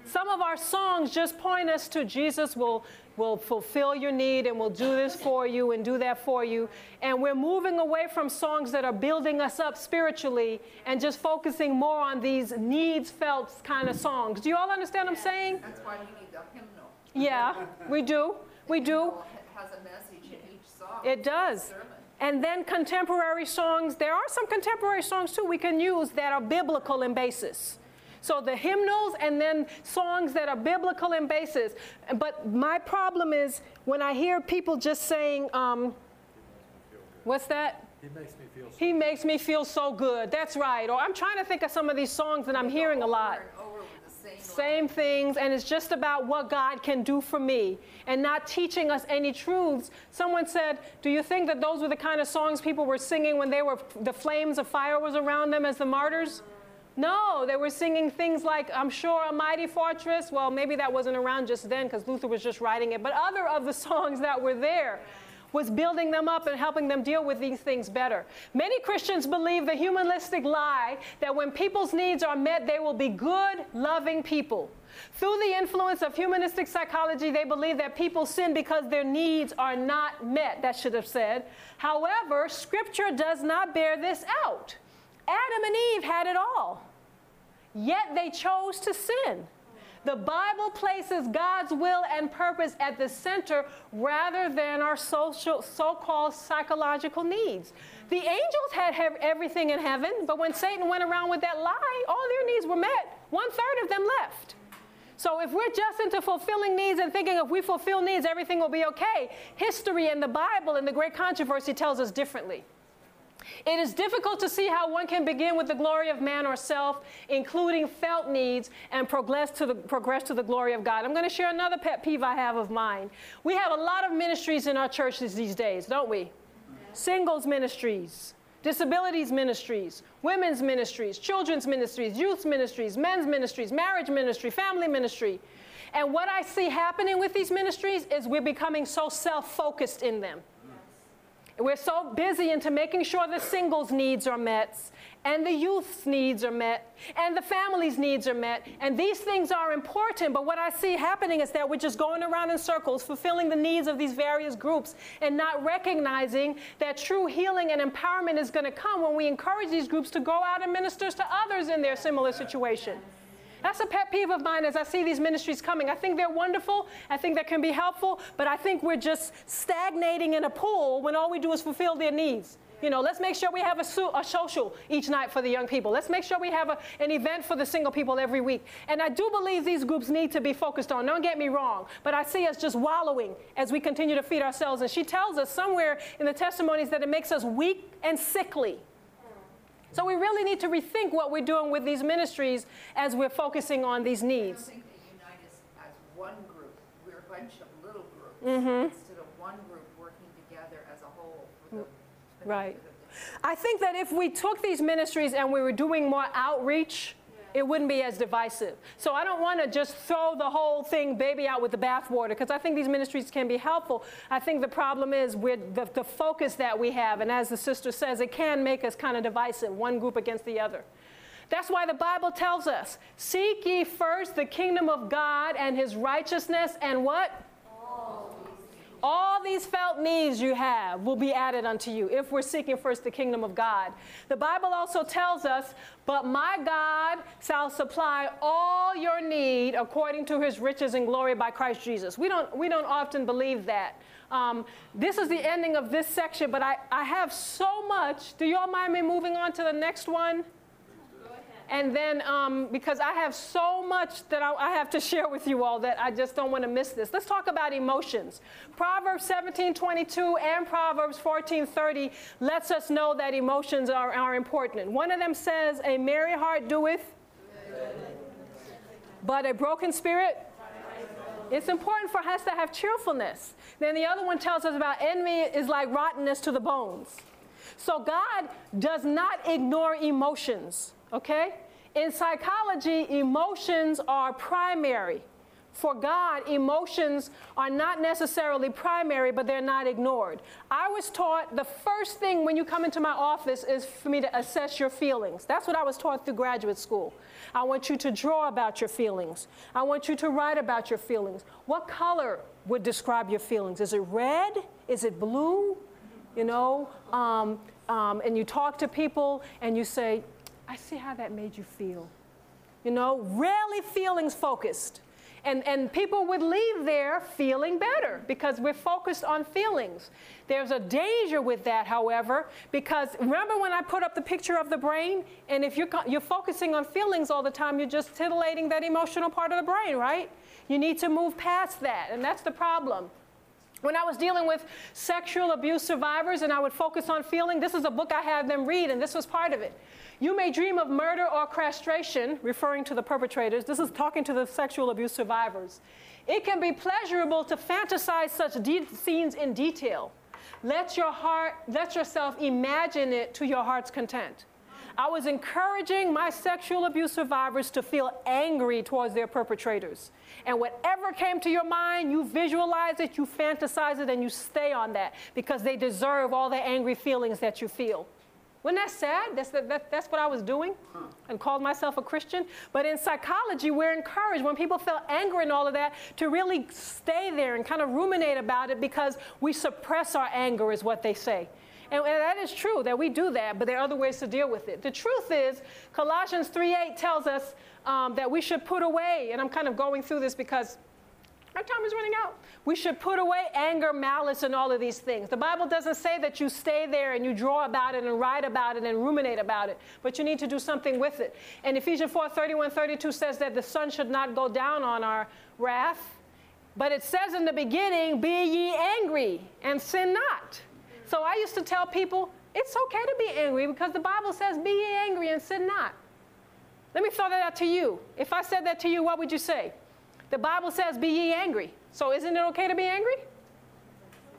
Some of our songs just point us to Jesus will, will fulfill your need and will do this for you and do that for you. And we're moving away from songs that are building us up spiritually and just focusing more on these needs felt kind of songs. Do you all understand what I'm saying? That's why you need the hymnal. Yeah, we do. We do. Has a message in each song. It does. And then contemporary songs, there are some contemporary songs too we can use that are biblical in basis. So the hymnals and then songs that are biblical in basis. But my problem is when I hear people just saying, um, what's that? He makes me feel He makes me feel so good. That's right. Or I'm trying to think of some of these songs that I'm hearing a lot. Over and over with the same. Same things, and it's just about what God can do for me and not teaching us any truths. Someone said, Do you think that those were the kind of songs people were singing when they were the flames of fire was around them as the martyrs? No, they were singing things like, I'm sure a mighty fortress. Well, maybe that wasn't around just then because Luther was just writing it. But other of the songs that were there was building them up and helping them deal with these things better. Many Christians believe the humanistic lie that when people's needs are met, they will be good, loving people. Through the influence of humanistic psychology, they believe that people sin because their needs are not met, that should have said. However, Scripture does not bear this out. Adam and Eve had it all, yet they chose to sin. The Bible places God's will and purpose at the center rather than our social, so-called psychological needs. The angels had everything in heaven, but when Satan went around with that lie, all their needs were met. One third of them left. So if we're just into fulfilling needs and thinking if we fulfill needs, everything will be okay, history and the Bible and the great controversy tells us differently. It is difficult to see how one can begin with the glory of man or self, including felt needs, and progress to the, progress to the glory of God. I'm going to share another pet peeve I have of mine. We have a lot of ministries in our churches these days, don't we? Singles ministries, disabilities ministries, women's ministries, children's ministries, youth ministries, men's ministries, marriage ministry, family ministry. And what I see happening with these ministries is we're becoming so self focused in them. We're so busy into making sure the singles' needs are met, and the youth's needs are met, and the family's needs are met. And these things are important, but what I see happening is that we're just going around in circles, fulfilling the needs of these various groups, and not recognizing that true healing and empowerment is going to come when we encourage these groups to go out and minister to others in their similar situation. That's a pet peeve of mine as I see these ministries coming. I think they're wonderful. I think they can be helpful, but I think we're just stagnating in a pool when all we do is fulfill their needs. You know, let's make sure we have a, su- a social each night for the young people. Let's make sure we have a, an event for the single people every week. And I do believe these groups need to be focused on. Don't get me wrong, but I see us just wallowing as we continue to feed ourselves. And she tells us somewhere in the testimonies that it makes us weak and sickly. So we really need to rethink what we're doing with these ministries as we're focusing on these I needs. think they unite us as one group. We're a bunch of little groups Mm-hmm. instead of one group working together as a whole the Right. benefit of the I think that if we took these ministries and we were doing more outreach, it wouldn't be as divisive. So I don't want to just throw the whole thing baby out with the bathwater because I think these ministries can be helpful. I think the problem is with the, the focus that we have, and as the sister says, it can make us kind of divisive, one group against the other. That's why the Bible tells us, seek ye first the kingdom of God and his righteousness and what? All these felt needs you have will be added unto you if we're seeking first the kingdom of God. The Bible also tells us, But my God shall supply all your need according to his riches and glory by Christ Jesus. We don't, we don't often believe that. Um, this is the ending of this section, but I, I have so much. Do you all mind me moving on to the next one? And then, um, because I have so much that I, I have to share with you all that I just don't want to miss this. Let's talk about emotions. Proverbs 17:22 and Proverbs 14:30 lets us know that emotions are, are important. One of them says, "A merry heart doeth, but a broken spirit." It's important for us to have cheerfulness. Then the other one tells us about envy is like rottenness to the bones. So God does not ignore emotions, okay? In psychology, emotions are primary. For God, emotions are not necessarily primary, but they're not ignored. I was taught the first thing when you come into my office is for me to assess your feelings. That's what I was taught through graduate school. I want you to draw about your feelings. I want you to write about your feelings. What color would describe your feelings? Is it red? Is it blue? You know, um, um, and you talk to people and you say, I see how that made you feel. You know, really feelings focused. And, and people would leave there feeling better because we're focused on feelings. There's a danger with that, however, because remember when I put up the picture of the brain? And if you're, you're focusing on feelings all the time, you're just titillating that emotional part of the brain, right? You need to move past that, and that's the problem. When I was dealing with sexual abuse survivors and I would focus on feeling, this is a book I had them read, and this was part of it. You may dream of murder or castration, referring to the perpetrators. This is talking to the sexual abuse survivors. It can be pleasurable to fantasize such de- scenes in detail. Let your heart, let yourself imagine it to your heart's content. I was encouraging my sexual abuse survivors to feel angry towards their perpetrators. And whatever came to your mind, you visualize it, you fantasize it, and you stay on that because they deserve all the angry feelings that you feel. Wasn't that sad? That's, that, that's what I was doing and called myself a Christian. But in psychology, we're encouraged when people feel anger and all of that to really stay there and kind of ruminate about it because we suppress our anger, is what they say. And, and that is true that we do that, but there are other ways to deal with it. The truth is, Colossians 3:8 tells us um, that we should put away, and I'm kind of going through this because our time is running out. We should put away anger, malice, and all of these things. The Bible doesn't say that you stay there and you draw about it and write about it and ruminate about it, but you need to do something with it. And Ephesians 4 31 32 says that the sun should not go down on our wrath. But it says in the beginning, Be ye angry and sin not. So I used to tell people, It's okay to be angry because the Bible says, Be ye angry and sin not. Let me throw that out to you. If I said that to you, what would you say? The Bible says, Be ye angry. So isn't it okay to be angry?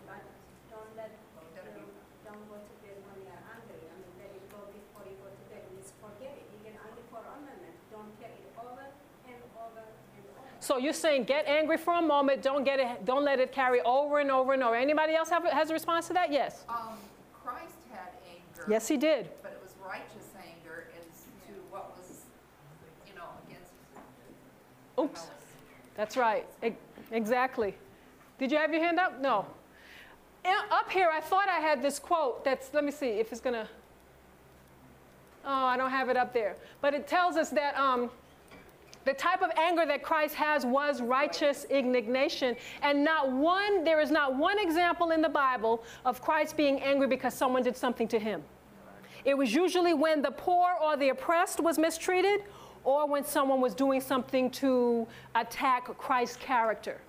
But don't let, you know, don't go to bed when you're angry. I mean, let it go before you go to bed and just forget it. You can angry for a moment. Don't carry it over and over and over. So you're saying get angry for a moment, don't get it, don't let it carry over and over and over. Anybody else have, has a response to that? Yes. Um, Christ had anger. Yes, he did. But it was righteous anger as to what was, you know, against. Oops. That's right. Exactly. Did you have your hand up? No. Up here, I thought I had this quote that's, let me see if it's going to. Oh, I don't have it up there. But it tells us that um, the type of anger that Christ has was righteous indignation. And not one, there is not one example in the Bible of Christ being angry because someone did something to him. It was usually when the poor or the oppressed was mistreated or when someone was doing something to attack Christ's character.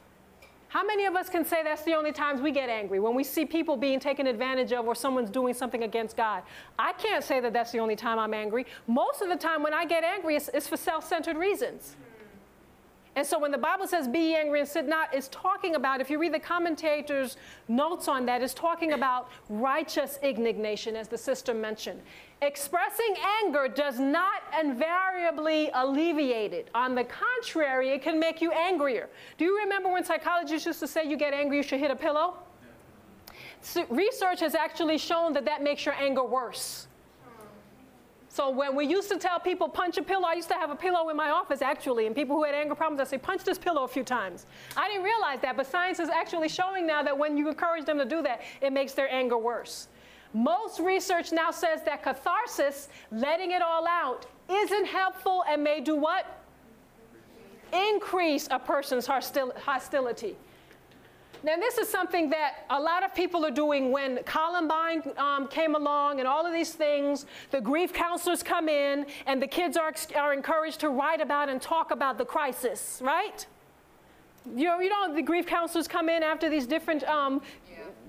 How many of us can say that's the only times we get angry? When we see people being taken advantage of or someone's doing something against God. I can't say that that's the only time I'm angry. Most of the time when I get angry, it's, it's for self centered reasons. And so when the Bible says be angry and sin not, it's talking about, if you read the commentators' notes on that, it's talking about righteous indignation, as the sister mentioned. Expressing anger does not invariably alleviate it. On the contrary, it can make you angrier. Do you remember when psychologists used to say you get angry, you should hit a pillow? So research has actually shown that that makes your anger worse. So when we used to tell people punch a pillow, I used to have a pillow in my office actually, and people who had anger problems, I say punch this pillow a few times. I didn't realize that, but science is actually showing now that when you encourage them to do that, it makes their anger worse. Most research now says that catharsis, letting it all out, isn't helpful and may do what? Increase a person's hostil- hostility. Now, this is something that a lot of people are doing when Columbine um, came along and all of these things. The grief counselors come in, and the kids are, are encouraged to write about and talk about the crisis, right? You know, you know, the grief counselors come in after these different um,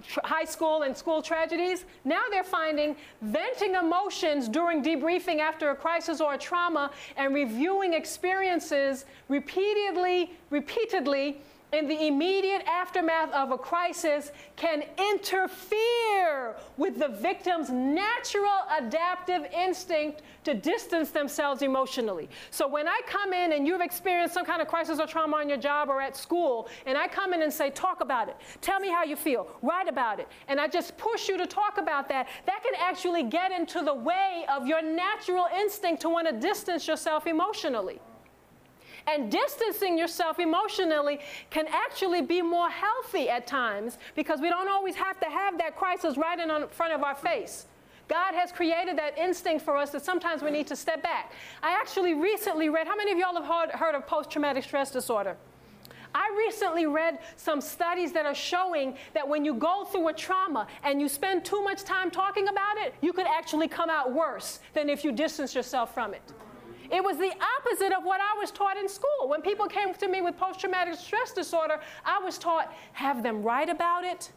tr- high school and school tragedies. Now they're finding venting emotions during debriefing after a crisis or a trauma and reviewing experiences repeatedly, repeatedly in the immediate aftermath of a crisis can interfere with the victim's natural adaptive instinct to distance themselves emotionally. So when I come in and you've experienced some kind of crisis or trauma on your job or at school, and I come in and say, talk about it, tell me how you feel, write about it, and I just push you to talk about that, that can actually get into the way of your natural instinct to want to distance yourself emotionally. And distancing yourself emotionally can actually be more healthy at times because we don't always have to have that crisis right in front of our face. God has created that instinct for us that sometimes we need to step back. I actually recently read, how many of y'all have heard, heard of post traumatic stress disorder? I recently read some studies that are showing that when you go through a trauma and you spend too much time talking about it, you could actually come out worse than if you distance yourself from it. It was the opposite of what I was taught in school. When people came to me with post traumatic stress disorder, I was taught have them write about it,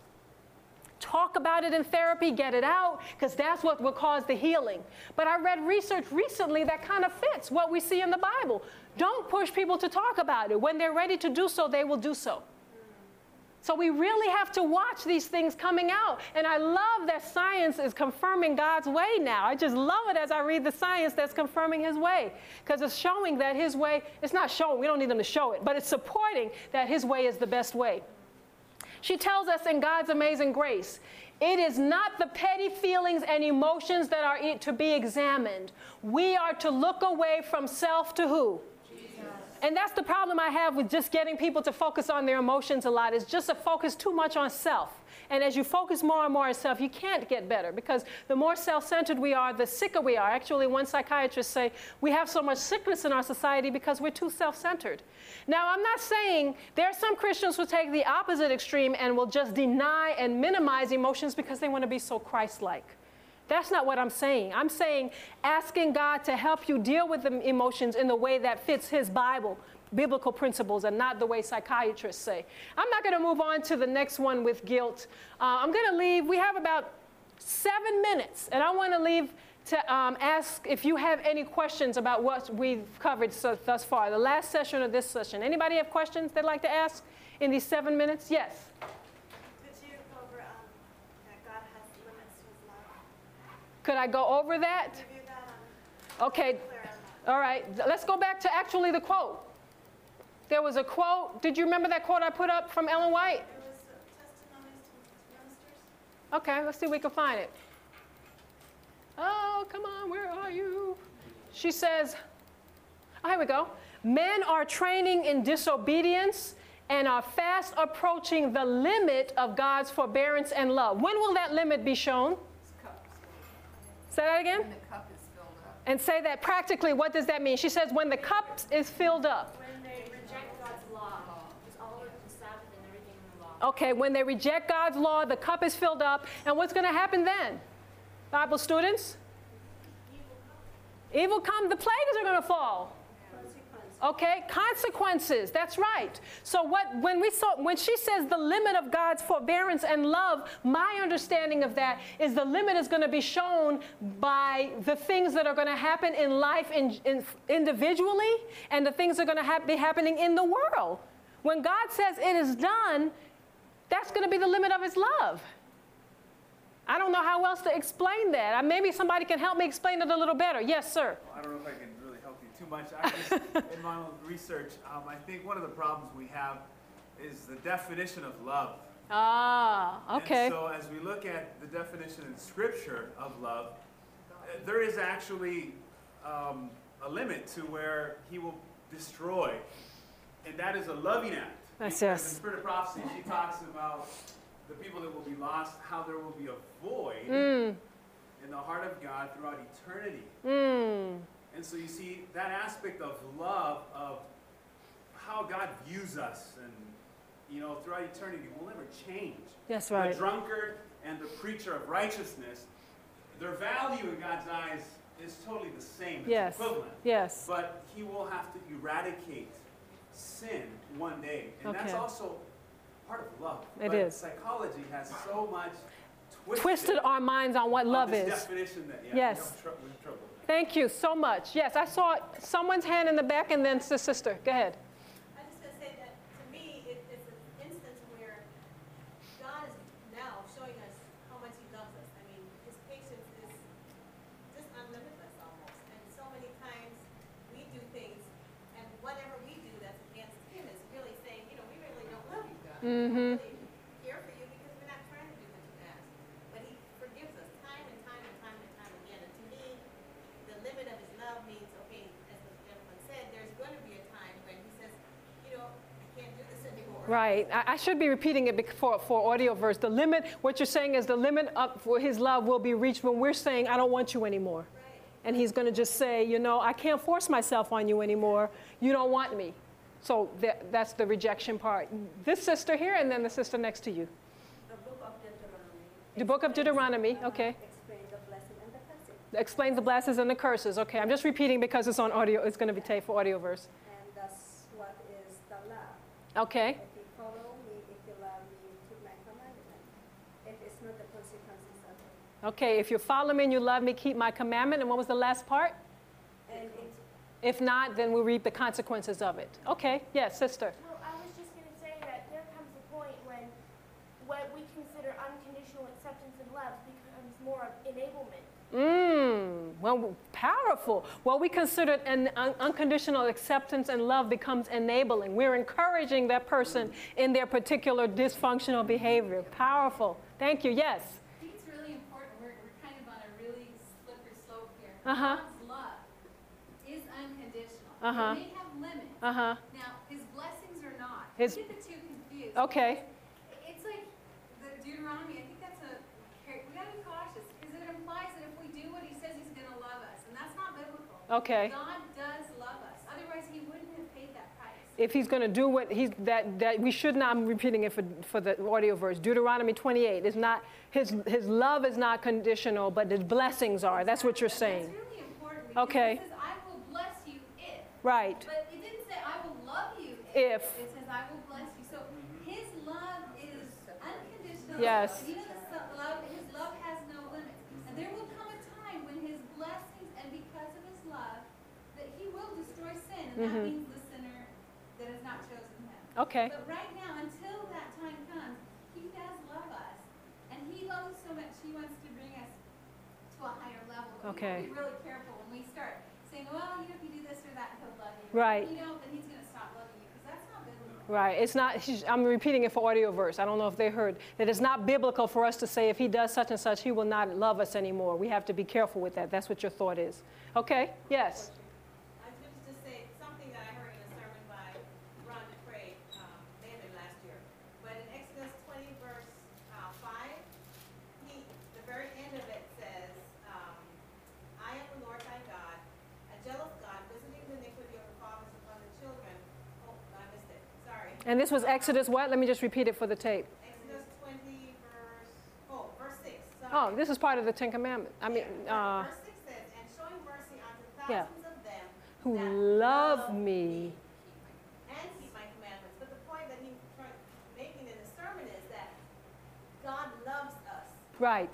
talk about it in therapy, get it out, because that's what will cause the healing. But I read research recently that kind of fits what we see in the Bible. Don't push people to talk about it. When they're ready to do so, they will do so. So we really have to watch these things coming out. And I love that science is confirming God's way now. I just love it as I read the science that's confirming his way. Because it's showing that his way, it's not showing, we don't need them to show it, but it's supporting that his way is the best way. She tells us in God's amazing grace, it is not the petty feelings and emotions that are to be examined. We are to look away from self to who? And that's the problem I have with just getting people to focus on their emotions a lot, is just to focus too much on self. And as you focus more and more on self, you can't get better because the more self centered we are, the sicker we are. Actually, one psychiatrist say we have so much sickness in our society because we're too self centered. Now, I'm not saying there are some Christians who take the opposite extreme and will just deny and minimize emotions because they want to be so Christ like. That's not what I'm saying. I'm saying asking God to help you deal with the emotions in the way that fits His Bible, biblical principles, and not the way psychiatrists say. I'm not going to move on to the next one with guilt. Uh, I'm going to leave. We have about seven minutes, and I want to leave to um, ask if you have any questions about what we've covered so, thus far, the last session or this session. Anybody have questions they'd like to ask in these seven minutes? Yes. Could you go over um, that God has limits to his love? Could I go over that? Review that on Okay, clear on that. all right. Let's go back to actually the quote. There was a quote. Did you remember that quote I put up from Ellen White? Uh, testimonies to ministers. Okay, let's see if we can find it. Oh, come on, where are you? She says, oh, here we go. Men are training in disobedience and are fast approaching the limit of God's forbearance and love. When will that limit be shown? This cup is full. Say that again. When the cup is filled up. And say that practically, what does that mean? She says, when the cup is filled up. When they reject God's law, all of the Sabbath and everything in the law. Okay, when they reject God's law, the cup is filled up. And what's going to happen then? Bible students? Evil come, the plagues are going to fall. Okay, consequences. That's right. So what when we saw when she says the limit of God's forbearance and love, my understanding of that is the limit is going to be shown by the things that are going to happen in life in, in, individually and the things that are going to hap- be happening in the world. When God says it is done, that's going to be the limit of his love. I don't know how else to explain that. Maybe somebody can help me explain it a little better. Yes, sir. I too much. I just, in my own research, um, I think one of the problems we have is the definition of love. Ah, okay. And so as we look at the definition in Scripture of love, uh, there is actually um, a limit to where He will destroy, and that is a loving act. That's yes. In the Spirit of Prophecy, she talks about the people that will be lost, how there will be a void Mm, in the heart of God throughout eternity. mm, And so you see that aspect of love, of how God views us, and you know, throughout eternity will never change. that's The drunkard and the preacher of righteousness, their value in God's eyes is totally the same. It's Yes. equivalent. Yes. But He will have to eradicate sin one day, and that's also part of love. It but is. Psychology has so much twisted, Twisted our minds on what love is. definition that yeah, Yes. we have we have trouble. with that. Thank you so much. Yes, I saw someone's hand in the back and then the sister. Go ahead. I'm just going to say that to me, it's an instance where God is now showing us how much He loves us. I mean, His patience is just unlimitless almost. And so many times we do things, and whatever we do that's against Him is really saying, you know, we really don't love you, God. Mm-hmm. Right. I, I should be repeating it for, for AudioVerse. The limit, what you're saying is the limit up for his love will be reached when we're saying, I don't want you anymore. And he's going to just say, you know, I can't force myself on you anymore. You don't want me. So that, that's the rejection part. This sister here, and then the sister next to you. The book of Deuteronomy. The book of Deuteronomy, uh, okay. Explain the blessing and the cursing. Explains the blessings and the curses. Okay, I'm just repeating because it's on audio. It's going to be taped for AudioVerse. And that's what is the law. Okay. If you follow me, if you love me, you keep my commandment. If it's not the consequences of it. Okay, if you follow me and you love me, keep my commandment. And what was the last part? If not, then we reap the consequences of it. Okay, yes, sister. Well, I was just going to say that there comes a point when what we consider unconditional acceptance and love becomes more of enablement. Mmm, well, powerful. What we consider an un- unconditional acceptance and love becomes enabling. We're encouraging that person in their particular dysfunctional behavior. Powerful. Thank you. Yes. I think it's really important. We're, we're kind of on a really slippery slope here. Uh-huh. God's love is unconditional. Uh-huh. It may have limits. Uh huh. Now, his blessings are not. His- We get the two confused. Okay. It's like the Deuteronomy. I think that's a. We gotta be cautious because it implies that if we do what he says, he's going to love us, and that's not biblical. Okay. God does love us. Otherwise, he wouldn't have paid that price. If he's going to do what he's that that we should not. I'm repeating it for for the AudioVerse. Deuteronomy 28 is not his his love is not conditional, but his blessings are. That's what you're saying. Really important. Okay. It says, "I will bless you if." Right. But it didn't say, I will love you If. It says, I will bless you. So his love is unconditional. Yes. Even the love, his love has no limits. And there will come a time when his blessings, and because of his love, that he will destroy sin. And that mm-hmm. means the sinner that has not chosen him. Mm-hmm. Okay. But right now, until that time comes, he does love us. And he loves us so much, he wants to bring us to a higher level. But Okay. we have to be really careful when we start saying, well, you know, if you do this or that, he'll love you. Right. You don't, then he's going to stop loving you, because that's not biblical. Right. It's not. I'm repeating it for AudioVerse. I don't know if they heard that it's not biblical for us to say if he does such and such, he will not love us anymore. We have to be careful with that. That's what your thought is. Okay. Yes. I was going to just say something that I heard in a sermon by Ron du Preez, um, may have been last year. But in Exodus 20, verse uh, 5, he, the very end of it says, um, I am the Lord thy God, a jealous God, visiting the iniquity of the fathers upon the children. Oh, I missed it. Sorry. And this was Exodus what? Let me just repeat it for the tape. Exodus 20, verse, oh, verse 6. Sorry. Oh, this is part of the Ten Commandments. I mean, uh, verse 6 says, and showing mercy unto Yeah. thousands of them who that love me. and keep my commandments. But the point that he's making in the sermon is that God loves us, Right.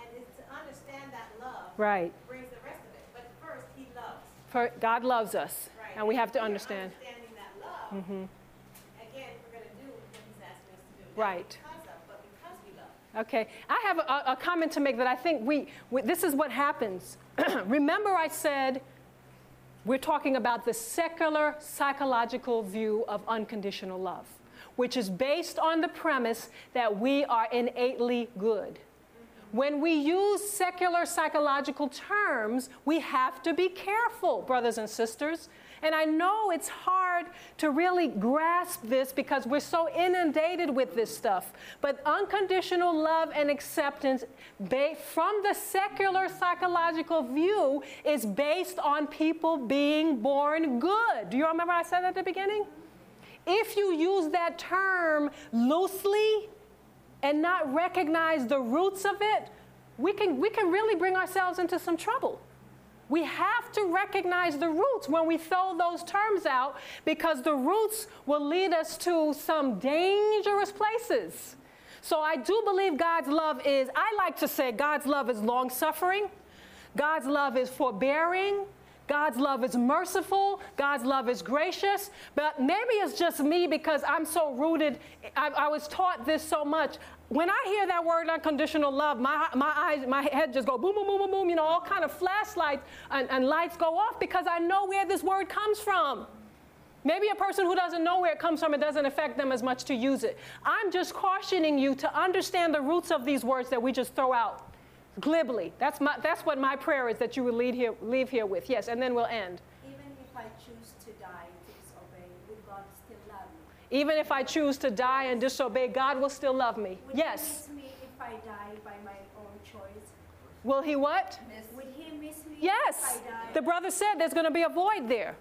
and it's to understand that love Right. brings the rest of it. But first, He loves, For God loves us, right? and we have to understand. understanding that love. Mhm. Again, we're going to do what He's asking us to do. not Right. Because of, but because we love. Okay, I have a, a comment to make that I think we, we this is what happens. Remember, I said we're talking about the secular psychological view of unconditional love, which is based on the premise that we are innately good. When we use secular psychological terms, we have to be careful, brothers and sisters. And I know it's hard to really grasp this because we're so inundated with this stuff. But unconditional love and acceptance from the secular psychological view is based on people being born good. Do you remember I said that at the beginning? If you use that term loosely, and not recognize the roots of it, we can, we can really bring ourselves into some trouble. We have to recognize the roots when we throw those terms out because the roots will lead us to some dangerous places. So I do believe God's love is, I like to say God's love is long suffering, God's love is forbearing, God's love is merciful. God's love is gracious. But maybe it's just me because I'm so rooted. I, I was taught this so much. When I hear that word unconditional love, my, my eyes, my head just go boom, boom, boom, boom, boom. You know, all kind of flashlights and, and lights go off because I know where this word comes from. Maybe a person who doesn't know where it comes from, it doesn't affect them as much to use it. I'm just cautioning you to understand the roots of these words that we just throw out glibly. That's, my, that's what my prayer is that you would lead here, leave here with. Yes, and then we'll end. even if I choose to die to disobey, will God still love me? Even if I choose to die and disobey, God will still love me. Would Yes. He miss me if I die by my own choice? Will He what? Would he miss me Yes. if I die? The brother said there's going to be a void there.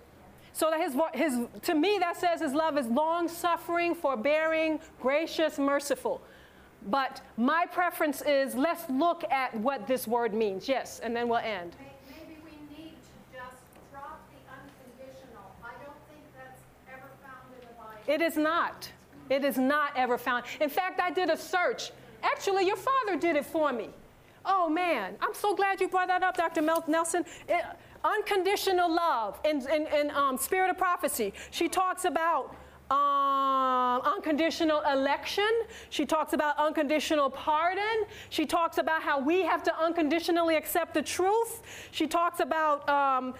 So that his, his, to me, that says his love is long suffering, forbearing, gracious, merciful. But my preference is let's look at what this word means. Yes, and then we'll end. Maybe we need to just drop the unconditional. I don't think that's ever found in the Bible. It is not. It is not ever found. In fact, I did a search. Actually, your father did it for me. Oh man, I'm so glad you brought that up, Dr. Mel- Nelson. It- unconditional love in, in, in um, Spirit of Prophecy. She talks about um, unconditional election. She talks about unconditional pardon. She talks about how we have to unconditionally accept the truth. She talks about um,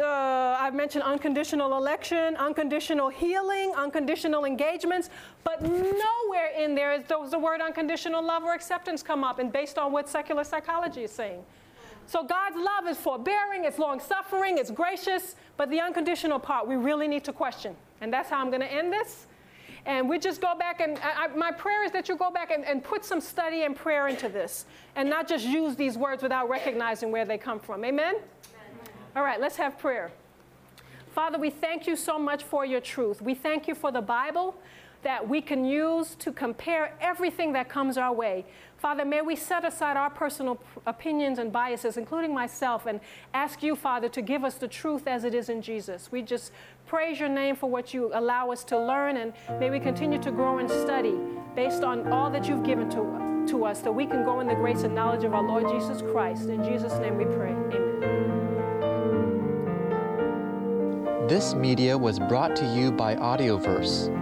uh, I've mentioned unconditional election, unconditional healing, unconditional engagements, but nowhere in there is does the word unconditional love or acceptance come up, and based on what secular psychology is saying. So God's love is forbearing, it's long suffering, it's gracious, but the unconditional part we really need to question. And that's how I'm going to end this. And we just go back and I, my prayer is that you go back and, and put some study and prayer into this and not just use these words without recognizing where they come from. Amen? All right, let's have prayer. Father, we thank you so much for your truth. We thank you for the Bible that we can use to compare everything that comes our way. Father, may we set aside our personal opinions and biases, including myself, and ask you, Father, to give us the truth as it is in Jesus. We just praise your name for what you allow us to learn, and may we continue to grow and study based on all that you've given to, to us, that we can go in the grace and knowledge of our Lord Jesus Christ. In Jesus' name we pray. Amen. This media was brought to you by AudioVerse,